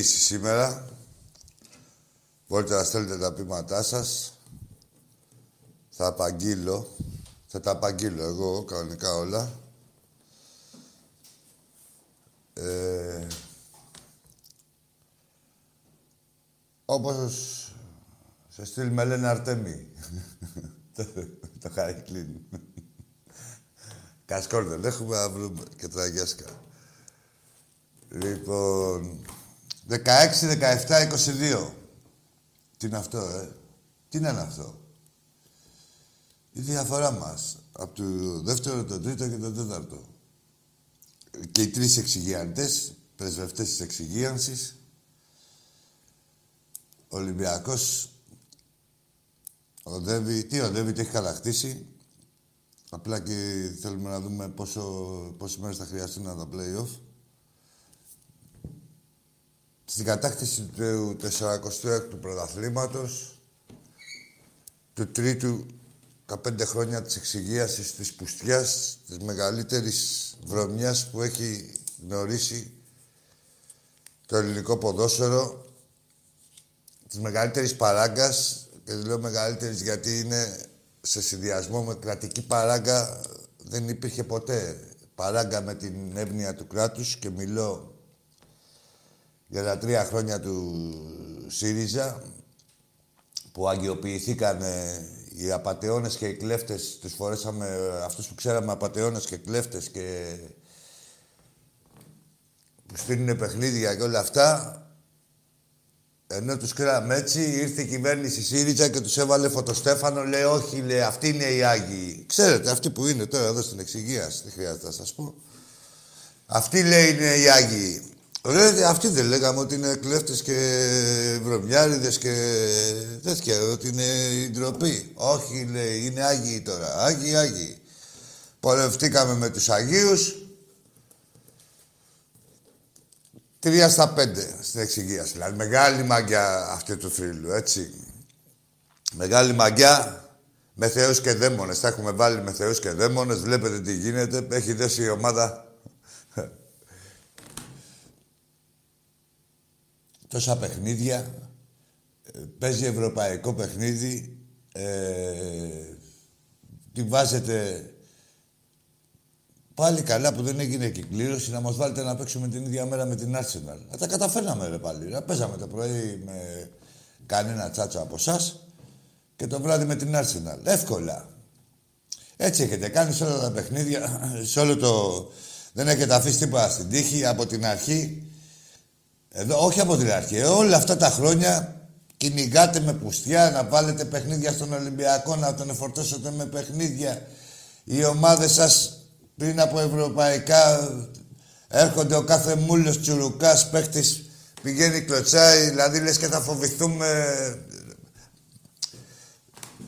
εγγύηση σήμερα. Μπορείτε να στέλνετε τα πείματά σας. Θα απαγγείλω. Θα τα απαγγείλω εγώ, κανονικά όλα. Ε, όπως σε στυλ με λένε Αρτέμι. το, το Χαρικλίν. Κασκόρ δεν έχουμε, να βρούμε και τραγιάσκα. Λοιπόν, 16, 17, 22. Τι είναι αυτό, ε; Τι είναι αυτό; Η διαφορά μας. Από το δεύτερο, το τρίτο και το τέταρτο. Και οι τρεις εξηγιαντές, πρεσβευτές της εξηγίανσης. Ο Ολυμπιακός οδεύει, τι οδεύει, τι έχει κατακτήσει. Απλά και θέλουμε να δούμε πόσο, πόσες μέρες θα χρειαστούν να τα play-off. Στην κατάκτηση του 46ου πρωταθλήματος, του τρίτου τα πέντε χρόνια της εξυγίασης, της πουστιάς, της μεγαλύτερης βρωμιάς που έχει γνωρίσει το ελληνικό ποδόσφαιρο, της μεγαλύτερης παράγκας, και λέω μεγαλύτερης γιατί είναι σε συνδυασμό με κρατική παράγκα δεν υπήρχε ποτέ παράγκα με την εύνοια του κράτους και μιλώ για τα τρία χρόνια του ΣΥΡΙΖΑ που αγιοποιηθήκαν οι απατεώνες και οι κλέφτες, τους φορέσαμε αυτούς που ξέραμε απατεώνες και κλέφτες και που στείλουν παιχνίδια και όλα αυτά ενώ τους κρίναμε έτσι, ήρθε η κυβέρνηση ΣΥΡΙΖΑ και τους έβαλε φωτοστέφανο. Λέει, Όχι, λέει, αυτοί είναι οι Άγιοι. Ξέρετε, αυτοί που είναι τώρα εδώ στην εξυγίαση, δεν χρειάζεται να σας πω. Αυτοί λέει είναι οι Άγιοι. Ρε, αυτοί δεν λέγαμε ότι είναι κλέφτες και βρωμιάριδες και τέτοια, ότι είναι η ντροπή. Όχι, λέει, είναι Άγιοι τώρα. Άγιοι, Άγιοι. Πορευτήκαμε με τους Αγίους, Τρία στα πέντε στην εξυγίαση. Δηλαδή μεγάλη μαγιά αυτή του θρύλου, έτσι. Μεγάλη μαγιά με θεούς και δαίμονες. Τα έχουμε βάλει με θεούς και δαίμονες. Βλέπετε τι γίνεται. Έχει δέσει η ομάδα... Τόσα παιχνίδια. Παίζει ευρωπαϊκό παιχνίδι. Ε, τη βάζετε Πάλι καλά που δεν έγινε κυκλήρωση να μας βάλετε να παίξουμε την ίδια μέρα με την Arsenal. Να τα καταφέρναμε ρε πάλι. Να παίζαμε το πρωί με κανένα τσάτσο από εσάς και το βράδυ με την Arsenal. Εύκολα. Έτσι έχετε κάνει σε όλα τα παιχνίδια, σε όλο το... Δεν έχετε αφήσει τίποτα στην τύχη από την αρχή. Εδώ, όχι από την αρχή. Όλα αυτά τα χρόνια κυνηγάτε με πουστιά να βάλετε παιχνίδια στον Ολυμπιακό, να τον εφορτώσετε με παιχνίδια. Οι ομάδες σας πριν από ευρωπαϊκά έρχονται ο κάθε μούλος τσουρουκάς παίχτης πηγαίνει κλωτσάει, δηλαδή λες και θα φοβηθούμε.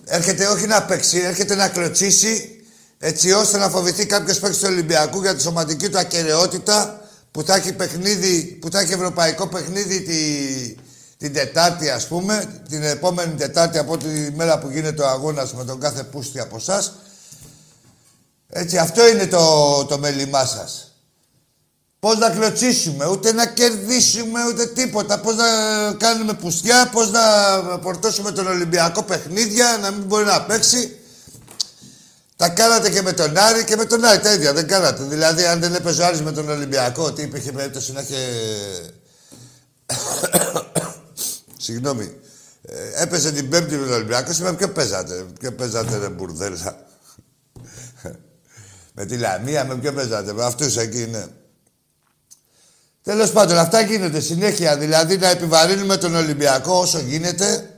Έρχεται όχι να παίξει, έρχεται να κλωτσίσει έτσι ώστε να φοβηθεί κάποιος παίκτης του Ολυμπιακού για τη σωματική του ακαιρεότητα που θα έχει παιχνίδι, που θα έχει ευρωπαϊκό παιχνίδι τη, την Τετάρτη ας πούμε, την επόμενη Τετάρτη από τη μέρα που γίνεται ο αγώνας με τον κάθε πούστη από εσάς έτσι, αυτό είναι το, το μέλημά σας. Πώς να κλωτσίσουμε, ούτε να κερδίσουμε, ούτε τίποτα. Πώς να κάνουμε πουστιά, πώς να πορτώσουμε τον Ολυμπιακό παιχνίδια, να μην μπορεί να παίξει. Τα κάνατε και με τον Άρη και με τον Άρη τα ίδια. Δεν κάνατε. Δηλαδή, αν δεν έπαιζε ο Άρης με τον Ολυμπιακό, ότι υπήρχε περίπτωση να είχε... Συγγνώμη. Ε, έπαιζε την Πέμπτη με τον Ολυμπιακό, σήμερα ποιο παίζατε. Ποιο παίζατε, ρε μπουρδέλα. Με τη Λαμία, με ποιο παίζατε, με αυτούς εκεί είναι. Τέλος πάντων, αυτά γίνονται συνέχεια. Δηλαδή να επιβαρύνουμε τον Ολυμπιακό όσο γίνεται,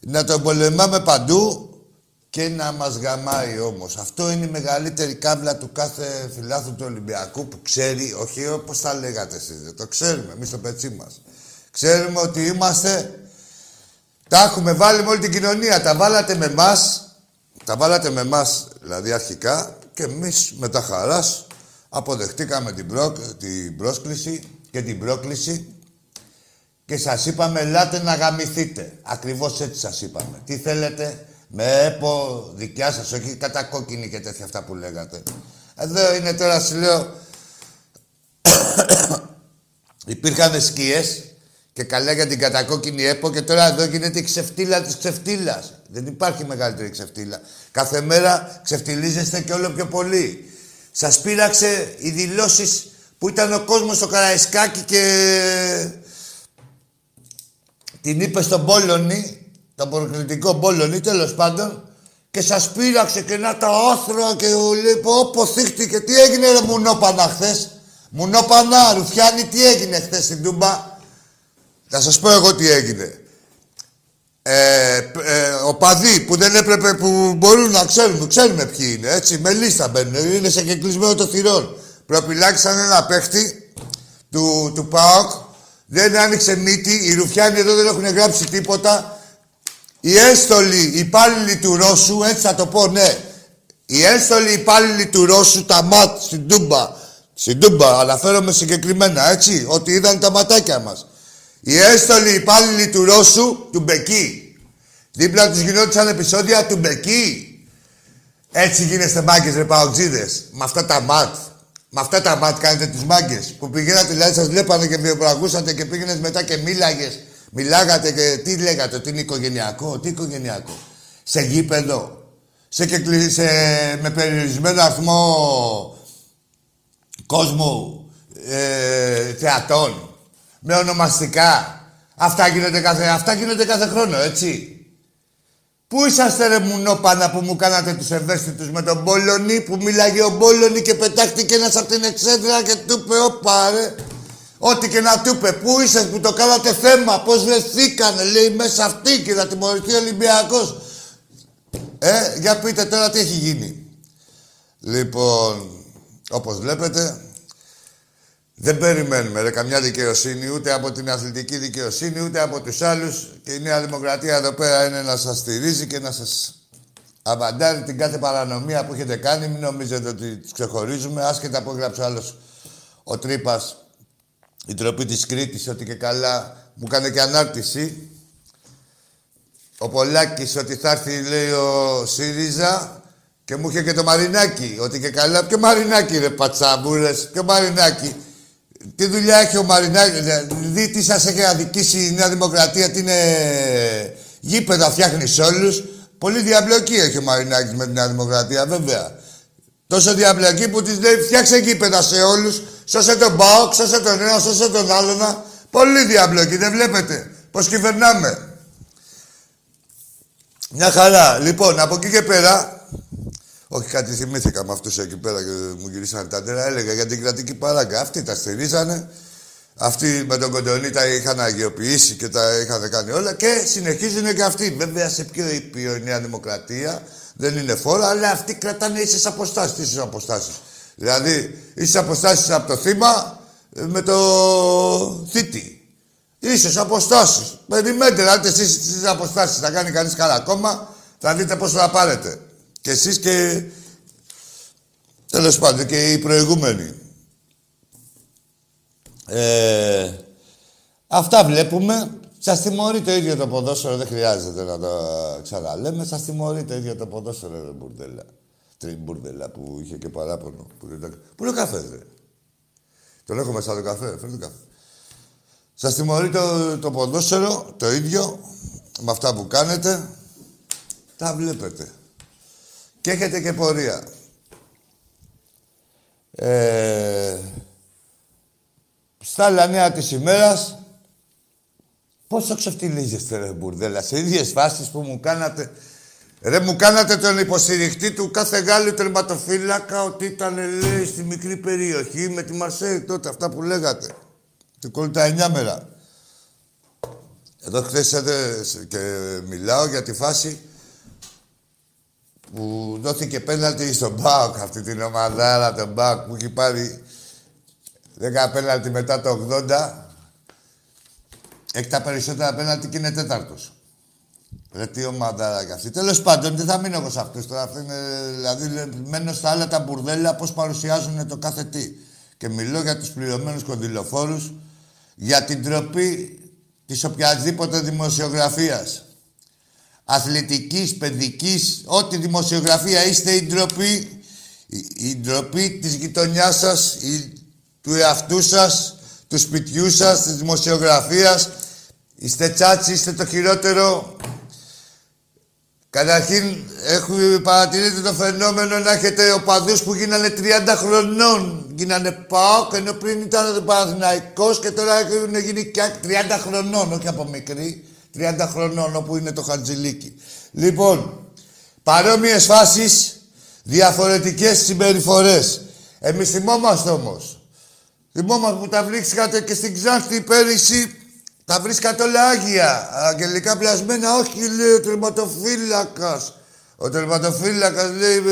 να τον πολεμάμε παντού και να μας γαμάει όμως. Αυτό είναι η μεγαλύτερη κάμπλα του κάθε φιλάθου του Ολυμπιακού που ξέρει, όχι όπως τα λέγατε εσείς, το ξέρουμε εμείς στο πετσί μας. Ξέρουμε ότι είμαστε, τα έχουμε βάλει με όλη την κοινωνία, τα βάλατε με μας, τα βάλατε με μας δηλαδή αρχικά και εμείς με τα χαράς αποδεχτήκαμε την, προ... την πρόσκληση και την πρόκληση και σας είπαμε ελάτε να γαμηθείτε. Ακριβώς έτσι σας είπαμε. Τι θέλετε με έπο δικιά σας, όχι κατά κόκκινη και τέτοια αυτά που λέγατε. Εδώ είναι τώρα, σου λέω, υπήρχαν σκιές Και καλά για την κατακόκκινη ΕΠΟ και τώρα εδώ γίνεται η ξεφτύλα της ξεφτύλας. Δεν υπάρχει μεγαλύτερη ξεφτύλα. Κάθε μέρα ξεφτυλίζεστε και όλο πιο πολύ. Σας πείραξε οι δηλώσεις που ήταν ο κόσμος στο Καραϊσκάκι και την είπε στον Πόλωνη, τον προκλητικό Πόλωνη, τέλος πάντων, και σας πείραξε και να τα άθρα και λέει, πω, θύχτηκε, τι έγινε ρε Μουνόπανα χθες; Μουνόπανα, Ρουφιάνη, τι έγινε χθες στην Τούμπα; Θα σας πω εγώ τι έγινε. Ε, ε, ο παδί που δεν έπρεπε, που μπορούν να ξέρουν, ξέρουμε ποιοι είναι, έτσι, με λίστα μπαίνουν, είναι σε κεκλεισμένο το θυρών. Προπυλάξαν ένα παίχτη του, του ΠΑΟΚ, δεν άνοιξε μύτη, οι Ρουφιάνοι εδώ δεν έχουν γράψει τίποτα. Οι έστολοι υπάλληλοι του Ρώσου, έτσι θα το πω, ναι. Οι έστολοι υπάλληλοι του Ρώσου, τα ΜΑΤ στην Τούμπα, στην Τούμπα, αναφέρομαι συγκεκριμένα, έτσι, ότι είδαν τα ματάκια μας. Οι έστολοι υπάλληλοι του Ρώσου, του Μπεκί. Δίπλα τους γινόντουσαν επεισόδια του Μπεκί. Έτσι γίνεστε μάγκες ρε παουτζίδες. Με αυτά τα ματ. Με αυτά τα ματ κάνετε τους μάγκες. Που πηγαίνατε, δηλαδή σας βλέπανε και βιοπραγούσατε και πήγαινες μετά και μίλαγες. Μιλάγατε και τι λέγατε, ότι είναι οικογενειακό. Τι οικογενειακό. Σε γήπεδο. Σε, σε, με περιορισμένο αριθμό κόσμου ε, θεατών με ονομαστικά. Αυτά γίνονται κάθε, αυτά γίνονται κάθε χρόνο, έτσι. Πού είσαστε ρε μουνόπανα που μου κάνατε τους ευαίσθητους με τον Μπόλωνη που μιλάγε ο Μπόλωνη και πετάχτηκε ένας από την εξέδρα και του είπε όπα ρε. Ό,τι και να του είπε, πού είσαι που το κάνατε θέμα, πώς βρεθήκανε, λέει μέσα αυτή και θα τιμωρηθεί ο Ολυμπιακός. Ε, για πείτε τώρα τι έχει γίνει. Λοιπόν, όπως βλέπετε, δεν περιμένουμε ρε, καμιά δικαιοσύνη ούτε από την αθλητική δικαιοσύνη ούτε από τους άλλους και η Νέα Δημοκρατία εδώ πέρα είναι να σας στηρίζει και να σας απαντάρει την κάθε παρανομία που έχετε κάνει. Μην νομίζετε ότι τις ξεχωρίζουμε. Άσχετα που έγραψε άλλος ο Τρύπας η τροπή της Κρήτης ότι και καλά μου κάνει και ανάρτηση. Ο Πολάκης ότι θα έρθει λέει ο ΣΥΡΙΖΑ και μου είχε και το Μαρινάκι. Ότι και καλά. Ποιο Μαρινάκι ρε πατσάμπουρες. Ποιο Μαρινάκι. Τι δουλειά έχει ο Μαρινάκη, δει τι σας έχει αδικήσει η Νέα Δημοκρατία, τι είναι γήπεδα φτιάχνεις σε όλους. Πολύ διαπλοκή έχει ο Μαρινάκης με τη Νέα Δημοκρατία, βέβαια. Τόσο διαπλοκή που της λέει φτιάξε γήπεδα σε όλους. Σώσε τον Μπάοκ, σώσε τον ένα, σώσε τον άλλον. Πολύ διαπλοκή, δεν βλέπετε πώς κυβερνάμε. Μια χαρά. Λοιπόν, από εκεί και πέρα, όχι, κάτι θυμήθηκα με αυτούς εκεί πέρα και μου γυρίσανε τα τέρα. Έλεγα για την κρατική παράγκα. Αυτοί τα στηρίζανε. Αυτοί με τον Κοντονή τα είχαν αγιοποιήσει και τα είχαν κάνει όλα και συνεχίζουν και αυτοί. Βέβαια σε πιο ήπιο η Νέα Δημοκρατία δεν είναι φόρο, αλλά αυτοί κρατάνε ίσες αποστάσεις. Τι ίσες αποστάσεις; Δηλαδή, ίσε αποστάσεις από το θύμα με το θήτη. Ίσε αποστάσεις. Περιμένετε, δηλαδή εσείς τι αποστάσεις θα κάνει κανείς καλά κόμμα, θα δείτε πώς θα πάρετε. Και εσείς και... Τέλος πάντων και οι προηγούμενοι. Ε, αυτά βλέπουμε. Σας τιμωρεί το ίδιο το ποδόσφαιρο, δεν χρειάζεται να το ξαναλέμε. Σας τιμωρεί το ίδιο το ποδόσφαιρο, ρε μπουρδέλα. Τριμπουρδέλα που είχε και παράπονο. Πού είναι ο καφές, ρε. Τον έχω μέσα το καφέ, φέρνει το καφέ. Σας τιμωρεί το, το ποδόσφαιρο, το ίδιο, με αυτά που κάνετε. Τα βλέπετε. Και έχετε και πορεία. Ε, στα άλλα νέα της ημέρας, πόσο ξεφτυλίζεστε ρε μπουρδέλα, σε ίδιες φάσεις που μου κάνατε. Ρε μου κάνατε τον υποστηριχτή του κάθε Γάλλου τερματοφύλακα ότι ήταν λέει στη μικρή περιοχή με τη Μαρσέη τότε, αυτά που λέγατε. Του κόλλη τα μέρα. Εδώ χθες και μιλάω για τη φάση που δόθηκε πέναλτι στον Μπάουκ αυτή την ομαδάρα, τον Μπάουκ που έχει πάρει 10 πέναλτι μετά το 80. Έχει τα περισσότερα πέναλτι και είναι τέταρτος. Ρε τι ομαδάρα κι αυτή. Τέλος πάντων, δεν θα μείνω εγώ σε αυτούς τώρα. είναι, δηλαδή, μένω στα άλλα τα μπουρδέλα πώς παρουσιάζουν το κάθε τι. Και μιλώ για τους πληρωμένους κονδυλοφόρους, για την τροπή της οποιασδήποτε δημοσιογραφίας αθλητικής, παιδικής, ό,τι δημοσιογραφία είστε η ντροπή, η, ντροπή της γειτονιάς σας, η, του εαυτού σας, του σπιτιού σας, της δημοσιογραφίας, Είστε τσάτσι, είστε το χειρότερο. Καταρχήν, έχουμε παρατηρήσει το φαινόμενο να έχετε οπαδούς που γίνανε 30 χρονών. Γίνανε ΠΑΟΚ, ενώ πριν ήταν Παναθηναϊκός και τώρα έχουν γίνει και 30 χρονών, όχι από μικρή. 30 χρονών, όπου είναι το Χατζηλίκι. Λοιπόν, παρόμοιες φάσεις, διαφορετικές συμπεριφορές. Εμείς θυμόμαστε όμως. Θυμόμαστε που τα βρίσκατε και στην Ξάνθη πέρυσι τα βρίσκατε όλα άγια. Αγγελικά πλασμένα, όχι λέει ο τερματοφύλακας. Ο τερματοφύλακας λέει.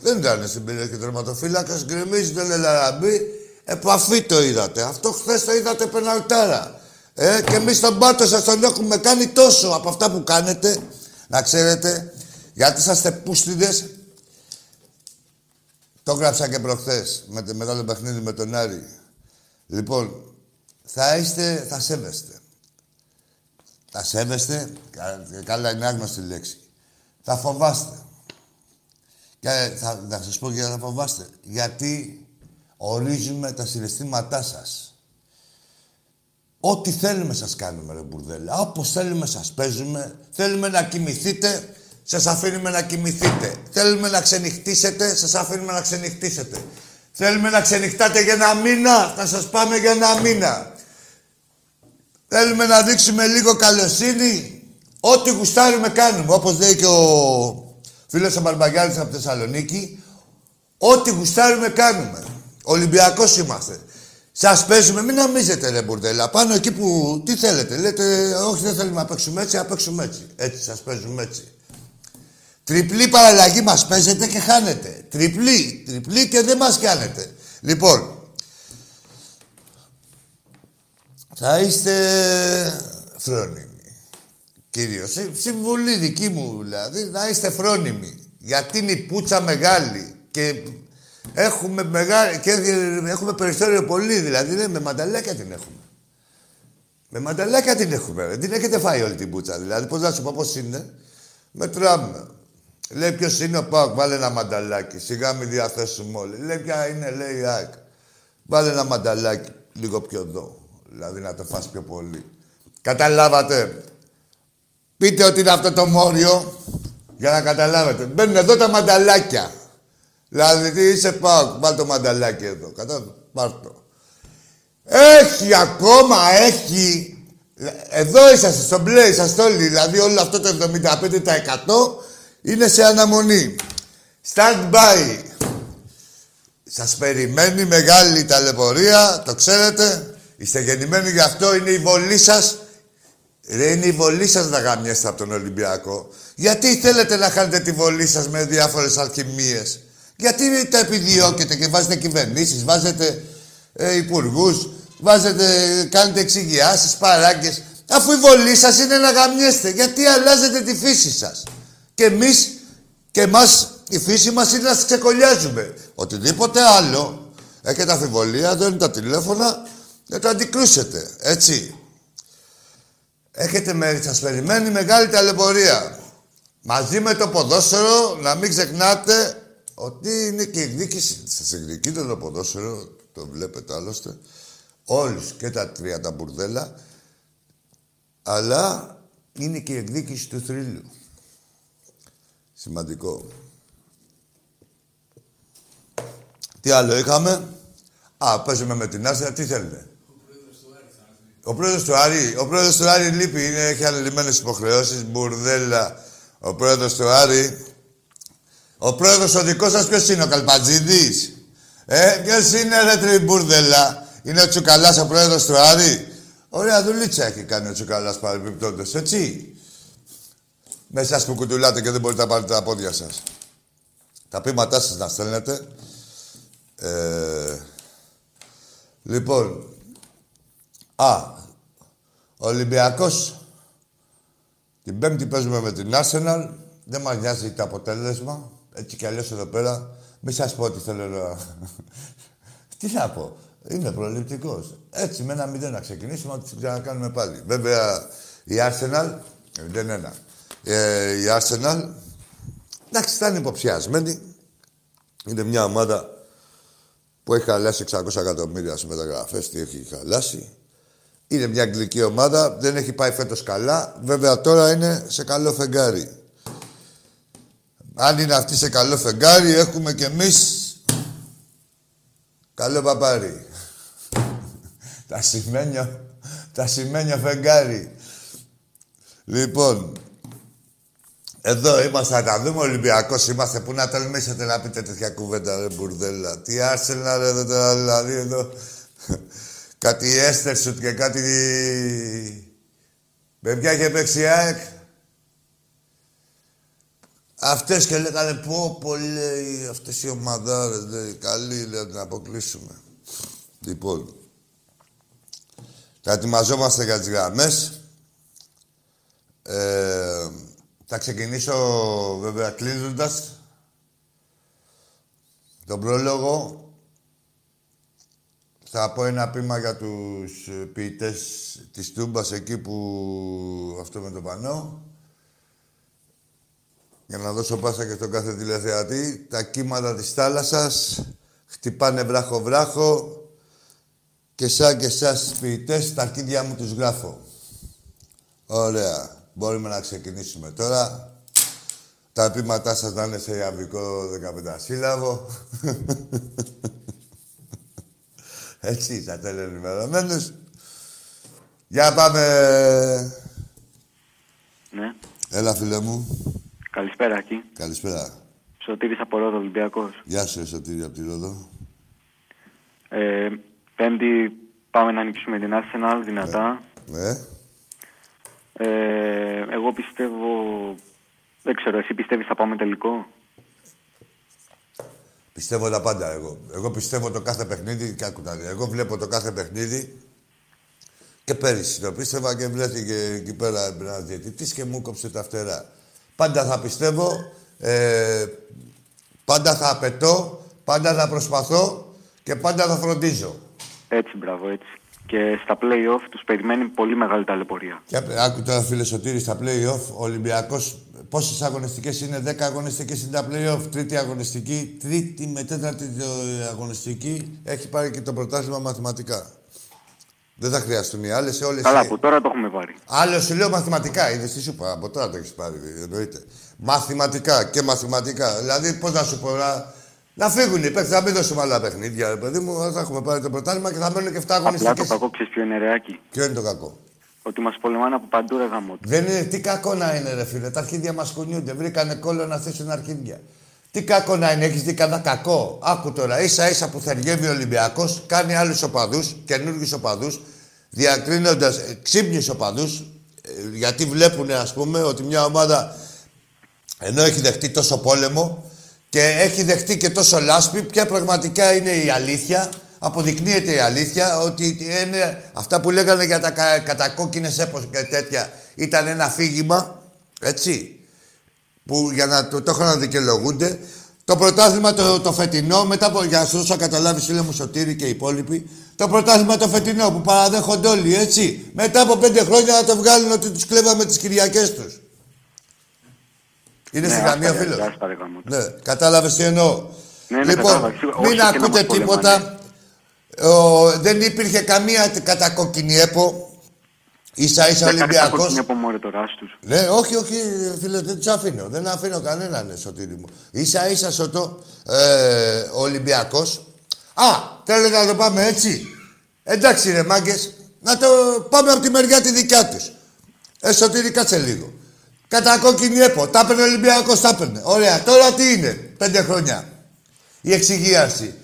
Δεν ήταν στην περιοχή ο τερματοφύλακας, γκρεμίζει τον Ελαραμπή. Επαφή το είδατε. Αυτό χθες το είδατε πεναλτάρα. Ε, και εμείς τον πάτο σας τον έχουμε κάνει τόσο από αυτά που κάνετε. Να ξέρετε, γιατί είσαστε πούστιδες. Το γράψα και προχθές με, μετά το παιχνίδι με τον Άρη. Λοιπόν, θα είστε, θα σέβεστε. Θα σέβεστε, καλά είναι άγνωστη λέξη. Θα φοβάστε. Και θα, θα σας πω γιατί θα φοβάστε. Γιατί ορίζουμε τα συναισθήματά σας. Ό,τι θέλουμε σας κάνουμε, ρε μπουρδέλα. Όπως θέλουμε σας παίζουμε. Θέλουμε να κοιμηθείτε, σας αφήνουμε να κοιμηθείτε. Θέλουμε να ξενυχτήσετε, σας αφήνουμε να ξενυχτήσετε. Θέλουμε να ξενυχτάτε για ένα μήνα, θα σας πάμε για ένα μήνα. Θέλουμε να δείξουμε λίγο καλοσύνη. Ό,τι γουστάρουμε κάνουμε. Όπως λέει και ο φίλος ο Μπαρμπαγιάννης από Θεσσαλονίκη. Ό,τι γουστάρουμε κάνουμε. Ολυμπιακός είμαστε. Σας παίζουμε, μην νομίζετε ρε μπουρδέλα. Πάνω εκεί που τι θέλετε. Λέτε, Όχι, δεν θέλουμε να παίξουμε έτσι, να παίξουμε έτσι. Έτσι, σας παίζουμε έτσι. Τριπλή παραλλαγή μας παίζετε και χάνετε. Τριπλή, τριπλή και δεν μας κάνετε. Λοιπόν, θα είστε φρόνιμοι. Κυρίως. Συμβουλή δική μου δηλαδή, να είστε φρόνιμοι. Γιατί είναι η πουτσα μεγάλη και έχουμε, μεγάλη, και έχουμε περιθώριο πολύ, δηλαδή ναι, με μανταλάκια την έχουμε. Με μανταλάκια την έχουμε. Δεν την έχετε φάει όλη την πουτσα. Δηλαδή, πώς να σου πω πώς είναι. Μετράμε. Λέει ποιος είναι ο Πάοκ, βάλε ένα μανταλάκι. Σιγά μην διαθέσουμε όλοι. Λέει ποια είναι, λέει η ΑΕΚ. Βάλε ένα μανταλάκι λίγο πιο εδώ. Δηλαδή να το φας πιο πολύ. Καταλάβατε. Πείτε ότι είναι αυτό το μόριο για να καταλάβετε. Μπαίνουν εδώ τα μανταλάκια. Δηλαδή τι είσαι πάω, βάλ το μανταλάκι εδώ. Κατάλαβε, πάρ το. Έχει ακόμα, έχει. Εδώ είσαστε, στο μπλε είσαστε όλοι. Δηλαδή όλο αυτό το 75% είναι σε αναμονή. Stand by. Σας περιμένει μεγάλη ταλαιπωρία, το ξέρετε. Είστε γεννημένοι γι' αυτό, είναι η βολή σας. είναι η βολή σας να γαμιέστε από τον Ολυμπιακό. Γιατί θέλετε να χάνετε τη βολή σας με διάφορες αλχημίε. Γιατί τα επιδιώκετε και βάζετε κυβερνήσεις, βάζετε ε, υπουργούς, βάζετε, κάνετε εξηγιάσεις, παράγκες. Αφού η βολή σας είναι να γαμιέστε, γιατί αλλάζετε τη φύση σας; Και εμείς και εμάς η φύση μας είναι να σας ξεκολλιάζουμε. Οτιδήποτε άλλο έχετε αφιβολία, εδώ είναι τα τηλέφωνα, δεν το αντικρούσετε, έτσι. Έχετε με, σας περιμένει μεγάλη ταλαιπωρία. Μαζί με το ποδόσφαιρο, να μην ξεχνάτε ότι είναι και η εκδίκηση. Σας εκδικείτε το ποδόσφαιρο, το βλέπετε άλλωστε, όλους και τα τρία τα μπουρδέλα, αλλά είναι και η εκδίκηση του θρύλου. Σημαντικό. Τι άλλο είχαμε; Α, παίζουμε με την Άσια. Τι θέλετε; Ο πρόεδρος του Άρη, ο πρόεδρος του Άρη λείπει, είναι, έχει ανελημμένε υποχρεώσεις, μπουρδέλα. Ο πρόεδρος του Άρη. Ο πρόεδρος ο δικός σας ποιος είναι, ο Καλπατζίδη. Ε, ποιος είναι, ρε τριμπούρδελα. Είναι ο Τσουκαλάς ο πρόεδρος του Άρη; Ωραία δουλίτσα έχει κάνει ο Τσουκαλάς παρεμπιπτόντως, έτσι. Μέσα που κουτουλάτε και δεν μπορείτε να πάρετε τα πόδια σας. Τα πείματά σας να στέλνετε. Ε, λοιπόν, Α, ο Ολυμπιακός την Πέμπτη παίζουμε με την Arsenal. Δεν μας νοιάζει το αποτέλεσμα. Έτσι κι αλλιώς εδώ πέρα. Μη σας πω ότι θέλω να... Τι να πω. Είναι προληπτικός. Έτσι με ένα μηδέν να ξεκινήσουμε, να την ξανακάνουμε πάλι. Βέβαια η Arsenal, δεν ένα. Ε, η Arsenal, εντάξει, θα είναι υποψιασμένη. Είναι μια ομάδα που έχει χαλάσει 600 εκατομμύρια σε μεταγραφές, τι έχει χαλάσει. Είναι μια αγγλική ομάδα, δεν έχει πάει φέτος καλά. Βέβαια τώρα είναι σε καλό φεγγάρι. Αν είναι αυτή σε καλό φεγγάρι, έχουμε κι εμείς καλό παπάρι. τα σημαίνιο, τα σημαίνιο φεγγάρι. Λοιπόν, εδώ είμαστε, να τα δούμε Ολυμπιακός είμαστε. Πού να τολμήσετε να πείτε τέτοια κουβέντα, ρε μπουρδέλα. Τι άρσελα, ρε, εδώ, δηλαδή, εδώ. Κάτι Έστερσουτ και κάτι... Με ποια είχε παίξει ΑΕΚ. Αυτές και λέγανε πω, πω, λέει, αυτές οι ομαδάρες, λέει, καλή, λέει, να την αποκλείσουμε. Λοιπόν, θα ετοιμαζόμαστε για τις γραμμές. Ε, θα ξεκινήσω βέβαια κλείνοντας τον πρόλογο. Θα πω ένα πείμα για τους ποιητές της Τούμπας εκεί που αυτό με το πανό. Για να δώσω πάσα και στον κάθε τηλεθεατή. Τα κύματα της θάλασσας χτυπάνε βράχο-βράχο και σαν και εσάς ποιητές τα αρχίδια μου τους γράφω. Ωραία. Μπορούμε να ξεκινήσουμε τώρα. Τα επίματά σας να είναι σε ιαβρικό 15 σύλλαβο. Έτσι, είσαστε ενημερωμένους. Για πάμε. Ναι. Έλα, φίλε μου. Καλησπέρα, εκεί. Καλησπέρα. Σωτήρης από Ρόδο, Ολυμπιακός. Γεια σου, Σωτήρη, από τη Ρόδο. Ε, πέμπτη πάμε να ανοίξουμε την Arsenal δυνατά. Ναι. Ε, εγώ πιστεύω... Δεν ξέρω, εσύ πιστεύεις θα πάμε τελικό; Πιστεύω τα πάντα εγώ. Εγώ πιστεύω το κάθε παιχνίδι και Εγώ βλέπω το κάθε παιχνίδι και πέρυσι το πίστευα και βρέθηκε εκεί πέρα ένα διαιτητής και μου κόψε τα φτερά. Πάντα θα πιστεύω, ε, πάντα θα απαιτώ, πάντα θα προσπαθώ και πάντα θα φροντίζω. Έτσι, μπράβο, έτσι και στα play-off τους περιμένει πολύ μεγάλη ταλαιπωρία. Και άκου τώρα φίλε Σωτήρη, στα play-off ο Ολυμπιακός πόσες αγωνιστικές είναι, 10 αγωνιστικές είναι τα play-off, τρίτη αγωνιστική, τρίτη με τέταρτη αγωνιστική έχει πάρει και το πρωτάθλημα μαθηματικά. Δεν θα χρειαστούν οι άλλες. Όλες Καλά, από τώρα το έχουμε πάρει. Άλλο σου λέω μαθηματικά. Είδες τι σου είπα. Από τώρα το έχεις πάρει. Εννοείται. Μαθηματικά και μαθηματικά. Δηλαδή, πώς να σου πω, να φύγουν οι παίκτες, θα μην δώσουμε άλλα παιχνίδια, παιδί μου. Θα έχουμε πάρει το πρωτάθλημα και θα μένουν και 7 αγωνιστικές. Απλά το κακό ξέρεις ποιο είναι ρεάκι. Ποιο είναι το κακό; Ότι μας πολεμάνε από παντού ρε γαμό. Δεν είναι, τι κακό να είναι ρε φίλε. Τα αρχίδια μας κουνιούνται. Βρήκανε κόλλο να θέσουν αρχίδια. Τι κακό να είναι, έχεις δει κανένα κακό; Άκου τώρα, ίσα ίσα που θεργεύει ο Ολυμπιακός, κάνει άλλους οπαδούς, καινούργιους οπαδούς, διακρίνοντας ε, ξύπνιους οπαδούς, ε, γιατί βλέπουν, ας πούμε, ότι μια ομάδα ενώ έχει δεχτεί τόσο πόλεμο, και έχει δεχτεί και τόσο λάσπη, ποια πραγματικά είναι η αλήθεια. Αποδεικνύεται η αλήθεια ότι είναι αυτά που λέγανε για τα κατακόκκινες έπος και τέτοια ήταν ένα φύγημα, έτσι, που για να το, το έχουν να δικαιολογούνται. Το πρωτάθλημα το, το φετινό, μετά από, για να σου δώσω καταλάβει, φίλε μου Σωτήρη και οι υπόλοιποι, το πρωτάθλημα το φετινό που παραδέχονται όλοι, έτσι, μετά από πέντε χρόνια να το βγάλουν ότι τους κλέβαμε τις Κυριακές τους. Είναι ναι, στη γραμμή ο φίλο. Ναι, κατάλαβες τι εννοώ. Ναι, ναι, λοιπόν, μην ακούτε τίποτα. Ο, δεν υπήρχε καμία κατακόκκινη έπο. σα ίσα Ολυμπιακός. Ναι, όχι, όχι, φίλε, δεν τους αφήνω. Δεν αφήνω κανέναν, ναι, σωτήρι μου. σα ίσα σωτό ε, Ολυμπιακός. Α, θέλετε να το πάμε έτσι; Εντάξει, ρε μάγκες, να το πάμε από τη μεριά τη δικιά τους. Ε, σωτήρι, κάτσε λίγο. Κατά κόκκινη έπο. Τα έπαιρνε ο Ολυμπιακός, τα έπαιρνε. Ωραία. Τώρα τι είναι, πέντε χρόνια. Η εξυγίαση.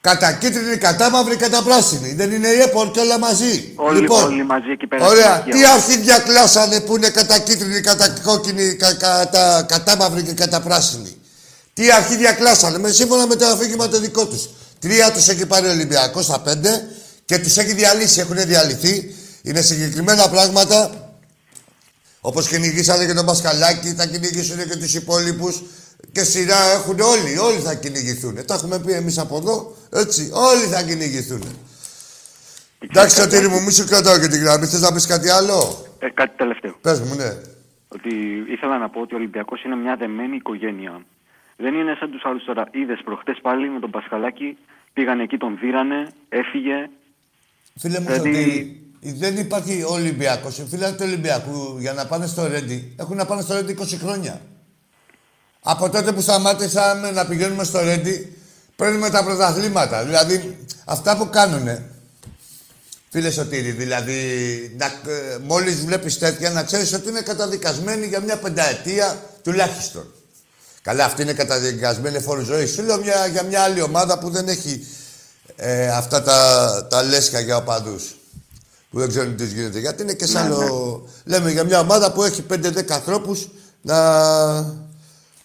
Κατά κίτρινη, κατά μαύρη, κατά πράσινη. Δεν είναι η ΕΠΟ και όλα μαζί. Όλοι, λοιπόν, όλοι μαζί εκεί πέρα. Ωραία. Τι αρχίδια κλάσανε που είναι κατά κίτρινη, κατά κόκκινη, κα, κατά, κατά μαύρη και κατά πράσινη. Τι αρχίδια κλάσανε, με, σύμφωνα με το αφήγημα το δικό τους. Τρία τους έχει πάρει ο Ολυμπιακός στα πέντε και τους έχει διαλύσει, έχουν διαλυθεί. Είναι συγκεκριμένα πράγματα Όπως κυνηγήσατε και τον Πασχαλάκη, θα κυνηγήσουν και τους υπόλοιπους. Και σειρά έχουν όλοι, όλοι θα κυνηγηθούν. Τα έχουμε πει εμείς από εδώ, έτσι. Όλοι θα κυνηγηθούν. Εντάξει, Σωτήρη μου, μη σου κρατάω και την γραμμή. Θες να πεις κάτι άλλο; Ε, κάτι τελευταίο. Πες μου, ναι. Ότι ήθελα να πω ότι ο Ολυμπιακός είναι μια δεμένη οικογένεια. Δεν είναι σαν τους άλλους τώρα. Είδες προχτές πάλι με τον Πασχαλάκη, πήγαν εκεί, τον δίρανε, έφυγε. Φίλε μου, δηλαδή... Δεν υπάρχει ο Ολυμπιακός. Οι φίλοι του Ολυμπιακού για να πάνε στο Ρέντι έχουν να πάνε στο Ρέντι 20 χρόνια. Από τότε που σταμάτησαμε να πηγαίνουμε στο Ρέντι, παίρνουμε τα πρωταθλήματα. Δηλαδή, αυτά που κάνουνε, Φίλε Σωτήρη, δηλαδή, να, ε, μόλις βλέπεις τέτοια, να ξέρεις ότι είναι καταδικασμένοι για μια πενταετία τουλάχιστον. Καλά, αυτή είναι καταδικασμένη φόρου ζωή. Σου λέω μια, για μια άλλη ομάδα που δεν έχει ε, αυτά τα, τα λέσκα για οπαδούς. Που δεν ξέρουν τι γίνεται. Γιατί είναι και σαν ναι, άλλο... Ναι. Λέμε για μια ομάδα που έχει 5-10 ανθρώπους να...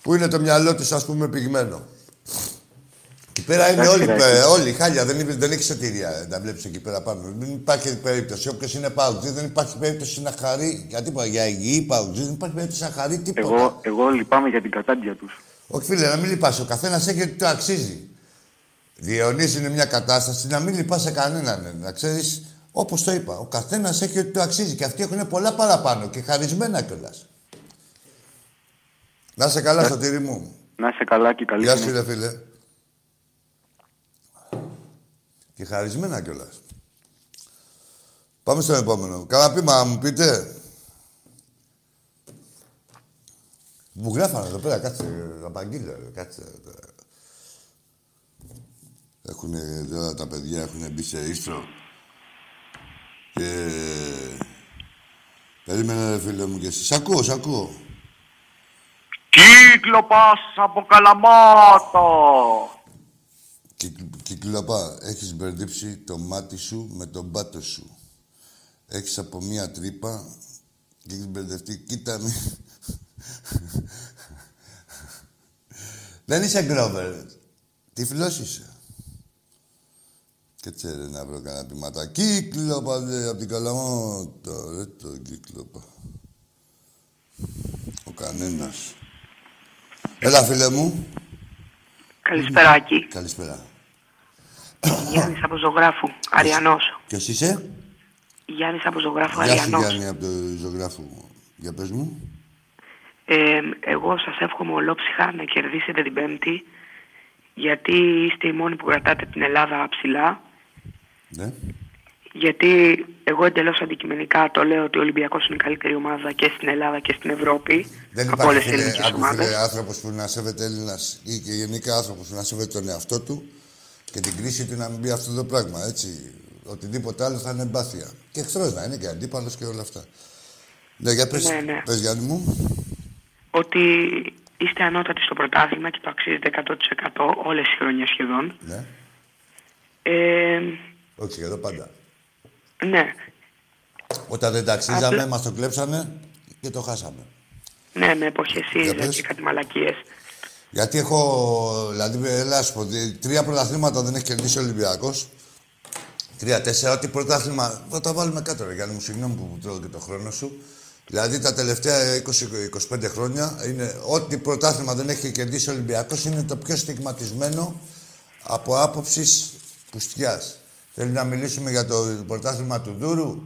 που είναι το μυαλό του, ας πούμε, πυγμένο. Εκεί πέρα είναι όλοι, όλοι χάλια. Δεν, δεν έχει σωτηρία να βλέπεις εκεί πέρα πάνω. Δεν υπάρχει περίπτωση. Όποιος είναι παουτζή, δεν υπάρχει περίπτωση να χαρεί. Γιατί είπα για υγιή παουτζή, δεν υπάρχει περίπτωση να χαρεί τίποτα. Εγώ, εγώ λυπάμαι για την κατάντια τους. Όχι, φίλε, να μην λυπάσαι. Ο καθένας έχει ότι το αξίζει. Διαιωνίζει είναι μια κατάσταση να μην λυπάσαι κανέναν. Να ξέρεις, όπως το είπα, ο καθένας έχει ότι το αξίζει. Και αυτοί έχουν πολλά παραπάνω και χαρισμένα κιόλας. Να σε καλά, στο τύρι μου. Να σε καλά και καλή Γεια σου, φίλε. Και χαρισμένα κιόλας. Πάμε στον επόμενο. Καλά πείμα, μου πείτε. Μου γράφανε εδώ πέρα, κάτσε, απαγγείλω, κάτσε. Έχουν, τώρα τα παιδιά έχουν μπει σε ίστρο. Και... Περίμενε, ρε φίλε μου, και εσύ. Σ' ακούω, σ' ακούω. Κύκλοπας από Καλαμάτο. Κυκλοπά, έχεις μπερδέψει το μάτι σου με τον πάτο σου. Έχεις από μία τρύπα και έχεις μπερδευτεί. Κοίτα με. Δεν είσαι γκρόβερ. Τυφλός είσαι. Και τσέρε να βρω κανένα πειματά. Κύκλοπα, λέει, απ' την Καλαμάτα. Ρε το κύκλοπα. Ο κανένας. Έλα, φίλε μου. Καλησπεράκι. Καλησπέρα. Γιάννης από Ζωγράφου, Αριανός. Ποιος είσαι; Γιάννης από Ζωγράφου, Αριανός. Γεια σου, Γιάννη, από το Ζωγράφου. Για πες μου. Ε, εγώ σας εύχομαι ολόψυχα να κερδίσετε την Πέμπτη, γιατί είστε οι μόνοι που κρατάτε την Ελλάδα ψηλά. Ναι. Γιατί εγώ εντελώς αντικειμενικά το λέω ότι ο Ολυμπιακός είναι η καλύτερη ομάδα και στην Ελλάδα και στην Ευρώπη. Δεν από όλες τις ελληνικές ομάδες. άνθρωπος που να σέβεται Έλληνας ή και γενικά άνθρωπος που να σέβεται τον εαυτό του και την κρίση του να μην μπει αυτό το πράγμα. Έτσι. Οτιδήποτε άλλο θα είναι εμπάθεια. Και εχθρός να είναι και αντίπαλος και όλα αυτά. Ναι, για πες, ναι, ναι. πες Γιάννη μου. Ότι είστε ανώτατοι στο πρωτάθλημα και το αξίζετε 100% όλες τι χρονιές σχεδόν. Ναι. Ε, Όχι σχεδόν πάντα. Ναι. Όταν δεν ταξίζαμε, Απλά... μας το κλέψανε και το χάσαμε. Ναι, με εποχές και κάτι μαλακίες. Γιατί έχω, δηλαδή, έλα σου πω, τρία πρωταθλήματα δεν έχει κερδίσει ο Ολυμπιακός. Τρία-τέσσερα, ό,τι πρωτάθλημα. Θα τα βάλουμε κάτω, ρε Γιάννη μου, συγγνώμη που τρώω και το χρόνο σου. Δηλαδή τα τελευταία 20-25 χρόνια είναι ό,τι πρωτάθλημα δεν έχει κερδίσει ο Ολυμπιακός είναι το πιο στιγματισμένο από άποψης πουστιάς. Θέλει να μιλήσουμε για το πρωτάθλημα του Δούρου.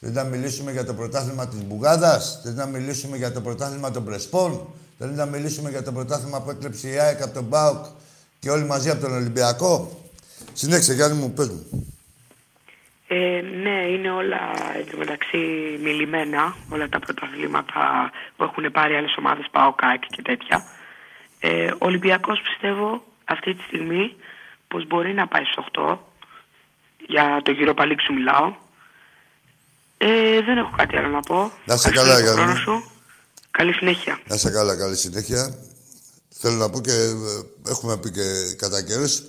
Θέλει να μιλήσουμε για το πρωτάθλημα της Μπουγάδας. Θέλει να μιλήσουμε για το πρωτάθλημα των Πρεσπών. Θέλει να μιλήσουμε για το πρωτάθλημα που έκλεψε η ΑΕΚ από τον ΠΑΟΚ και όλοι μαζί από τον Ολυμπιακό. Συνέχισε, Γιάννη μου, πες μου. Ε, ναι, είναι όλα εντωμεταξύ μιλημένα, όλα τα πρωταθλήματα που έχουν πάρει άλλες ομάδες, ΠΑΟΚ, ΑΕΚ και τέτοια. Ε, ο Ολυμπιακός πιστεύω αυτή τη στιγμή πως μπορεί να πάει στο 8 για το γύρο σου μιλάω. Ε, δεν έχω κάτι άλλο να πω. Να σε καλά, Γιάννη. Σου. Καλή συνέχεια. Να σε καλά, καλή συνέχεια. Θέλω να πω και ε, έχουμε πει και κατά καιρούς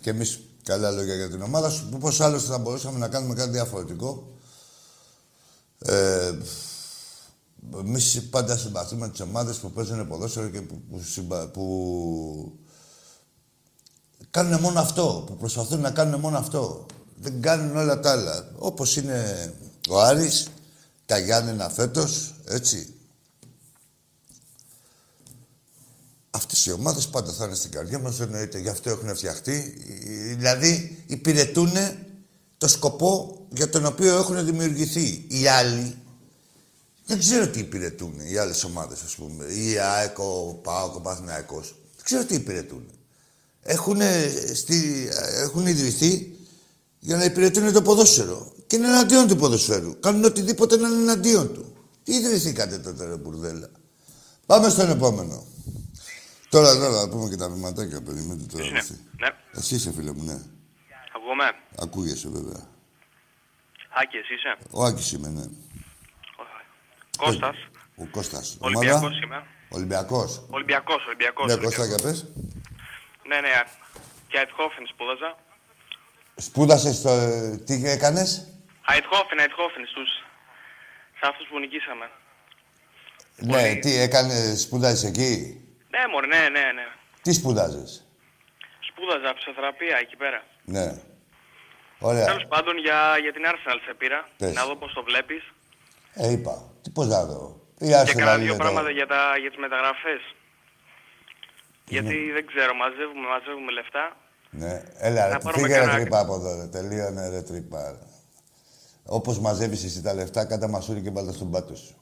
και εμείς καλά λόγια για την ομάδα σου. Πώς άλλωστε θα μπορούσαμε να κάνουμε κάτι διαφορετικό. Ε, Εμείς πάντα συμπαθούμε τις ομάδες που παίζουν ποδόσφαιρο και που, που, που κάνουν μόνο αυτό, που προσπαθούν να κάνουν μόνο αυτό δεν κάνουν όλα τα άλλα. Όπως είναι ο Άρης, τα Γιάννενα φέτος, έτσι. Αυτές οι ομάδες πάντα θα είναι στην καρδιά μας, εννοείται. Γι' αυτό έχουν φτιαχτεί. Δηλαδή, υπηρετούν το σκοπό για τον οποίο έχουν δημιουργηθεί. Οι άλλοι δεν ξέρω τι υπηρετούν, οι άλλες ομάδες, ας πούμε. Η ΑΕΚΟ, ο ΠΑΟΚ, ο Παθηναϊκός. Δεν ξέρω τι υπηρετούν. Έχουν, στη, έχουν ιδρυθεί για να υπηρετούν το ποδόσφαιρο. Και είναι εναντίον του ποδοσφαίρου. Κάνουν οτιδήποτε να είναι εναντίον του. Τι ιδρυθήκατε τότε, ρε μπουρδέλα; Πάμε στον επόμενο. Τώρα, τώρα, να πούμε και τα βηματάκια, περιμένετε τώρα. Είναι. εσύ. Ναι. Εσύ είσαι, φίλε μου, ναι. Ακούγομαι. Ακούγεσαι, βέβαια. Άκη, εσύ είσαι. Ο Άκης είμαι, ναι. Κώστας. Ο Κώστας. Ολυμπιακός Ομάδα; είμαι. Ολυμπιακός. Ολυμπιακός, Ολυμπιακός. Ναι, Ολυμπιακός. Κώστα, για πες. Ναι, ναι. Και Αιτχόφεν σπούδαζα. Σπούδασες στο... Τι έκανες; Αιτχόφεν, Αιτχόφεν, στους... Σε αυτούς που νικήσαμε. Ναι, τι έκανες, σπούδασες εκεί; Ναι, μωρέ, ναι, ναι, ναι. Τι σπούδαζες; Σπούδαζα ψυχοθεραπεία εκεί πέρα. Ναι. Ωραία. Τέλος πάντων, για, για την Arsenal σε πήρα. Πες. Να δω πώς το βλέπεις. Ε, είπα. Τι πώς να δω. Η Και Arsenal κάνα δύο είναι το- πράγματα για, τα, για τις μεταγραφές. Γιατί Ναι. δεν ξέρω, μαζεύουμε, μαζεύουμε λεφτά. Ναι. Έλα, ρε, Να πάρουμε φύγε ρε κανένα- τρύπα από εδώ, ρε. Τελείωνε, ρε τρύπα. ρε. Όπως μαζεύεις εσύ τα λεφτά, κάτα μασούρι και βάλτε στον πάτο σου.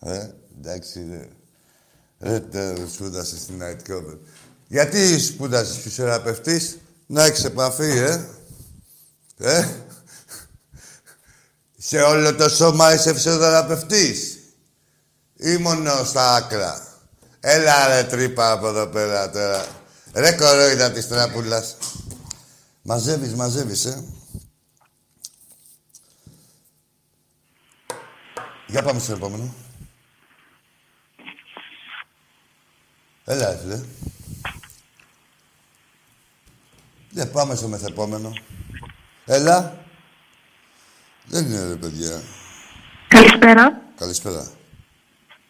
Ε, εντάξει, ρε. Ρε, τε, σπούδασες στην Night Cover. Γιατί σπούδασες φυσιοθεραπευτής, να έχεις επαφή, ε. Ε. Σε όλο το σώμα είσαι φυσιοθεραπευτής. Ή μόνο στα άκρα. Έλα ρε τρύπα από εδώ πέρα τώρα. Ρε κορόιδα της τράπουλας. Μαζεύεις, μαζεύεις, ε. Για πάμε στο επόμενο. Έλα, ρε, φίλε. Ναι, πάμε στο μεθεπόμενο. Έλα. Δεν είναι, ρε, παιδιά. Καλησπέρα. Καλησπέρα.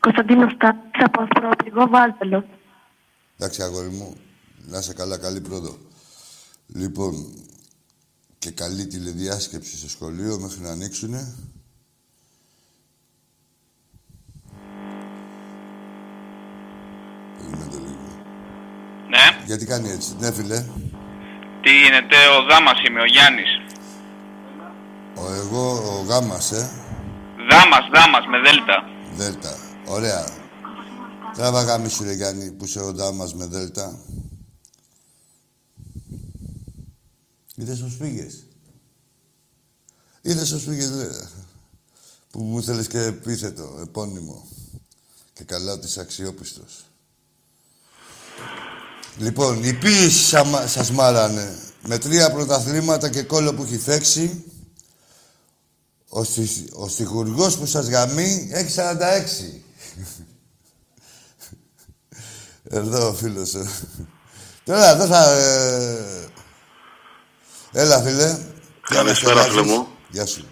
Κωνσταντίνος Στάκης από Ασπρόπληγο, Βάλτελο. Εντάξει, αγόρι μου, να είσαι καλά, καλή πρόοδο. Λοιπόν, και καλή τηλεδιάσκεψη στο σχολείο μέχρι να ανοίξουνε. Περιμένετε λίγο. Ναι. Γιατί κάνει έτσι, ναι φίλε. Τι γίνεται, ο Δάμας είμαι, ο Γιάννης. Ο εγώ, ο γάμας, ε. Δάμας, Δάμας, με δέλτα. Δέλτα. Ωραία. Τράβα γάμι σου, ρε Γιάννη, που σε οντά μας με Δέλτα. Είδες πώς πήγες. Είδες πώς πήγες, ρε. Που μου θέλεις και επίθετο, επώνυμο. Και καλά ότι είσαι αξιόπιστος. Λοιπόν, οι ποιοι σαμα- σας μάρανε. Με τρία πρωταθλήματα και κόλλο που έχει φέξει, ο, στι- ο στιχουργός που σας γαμεί έχει 46. Εδώ ο φίλος. ε. Τώρα δεν θα... ε, Έλα, φίλε. Καλησπέρα, Τι φίλε αναστολάζεις; μου. Γεια σου.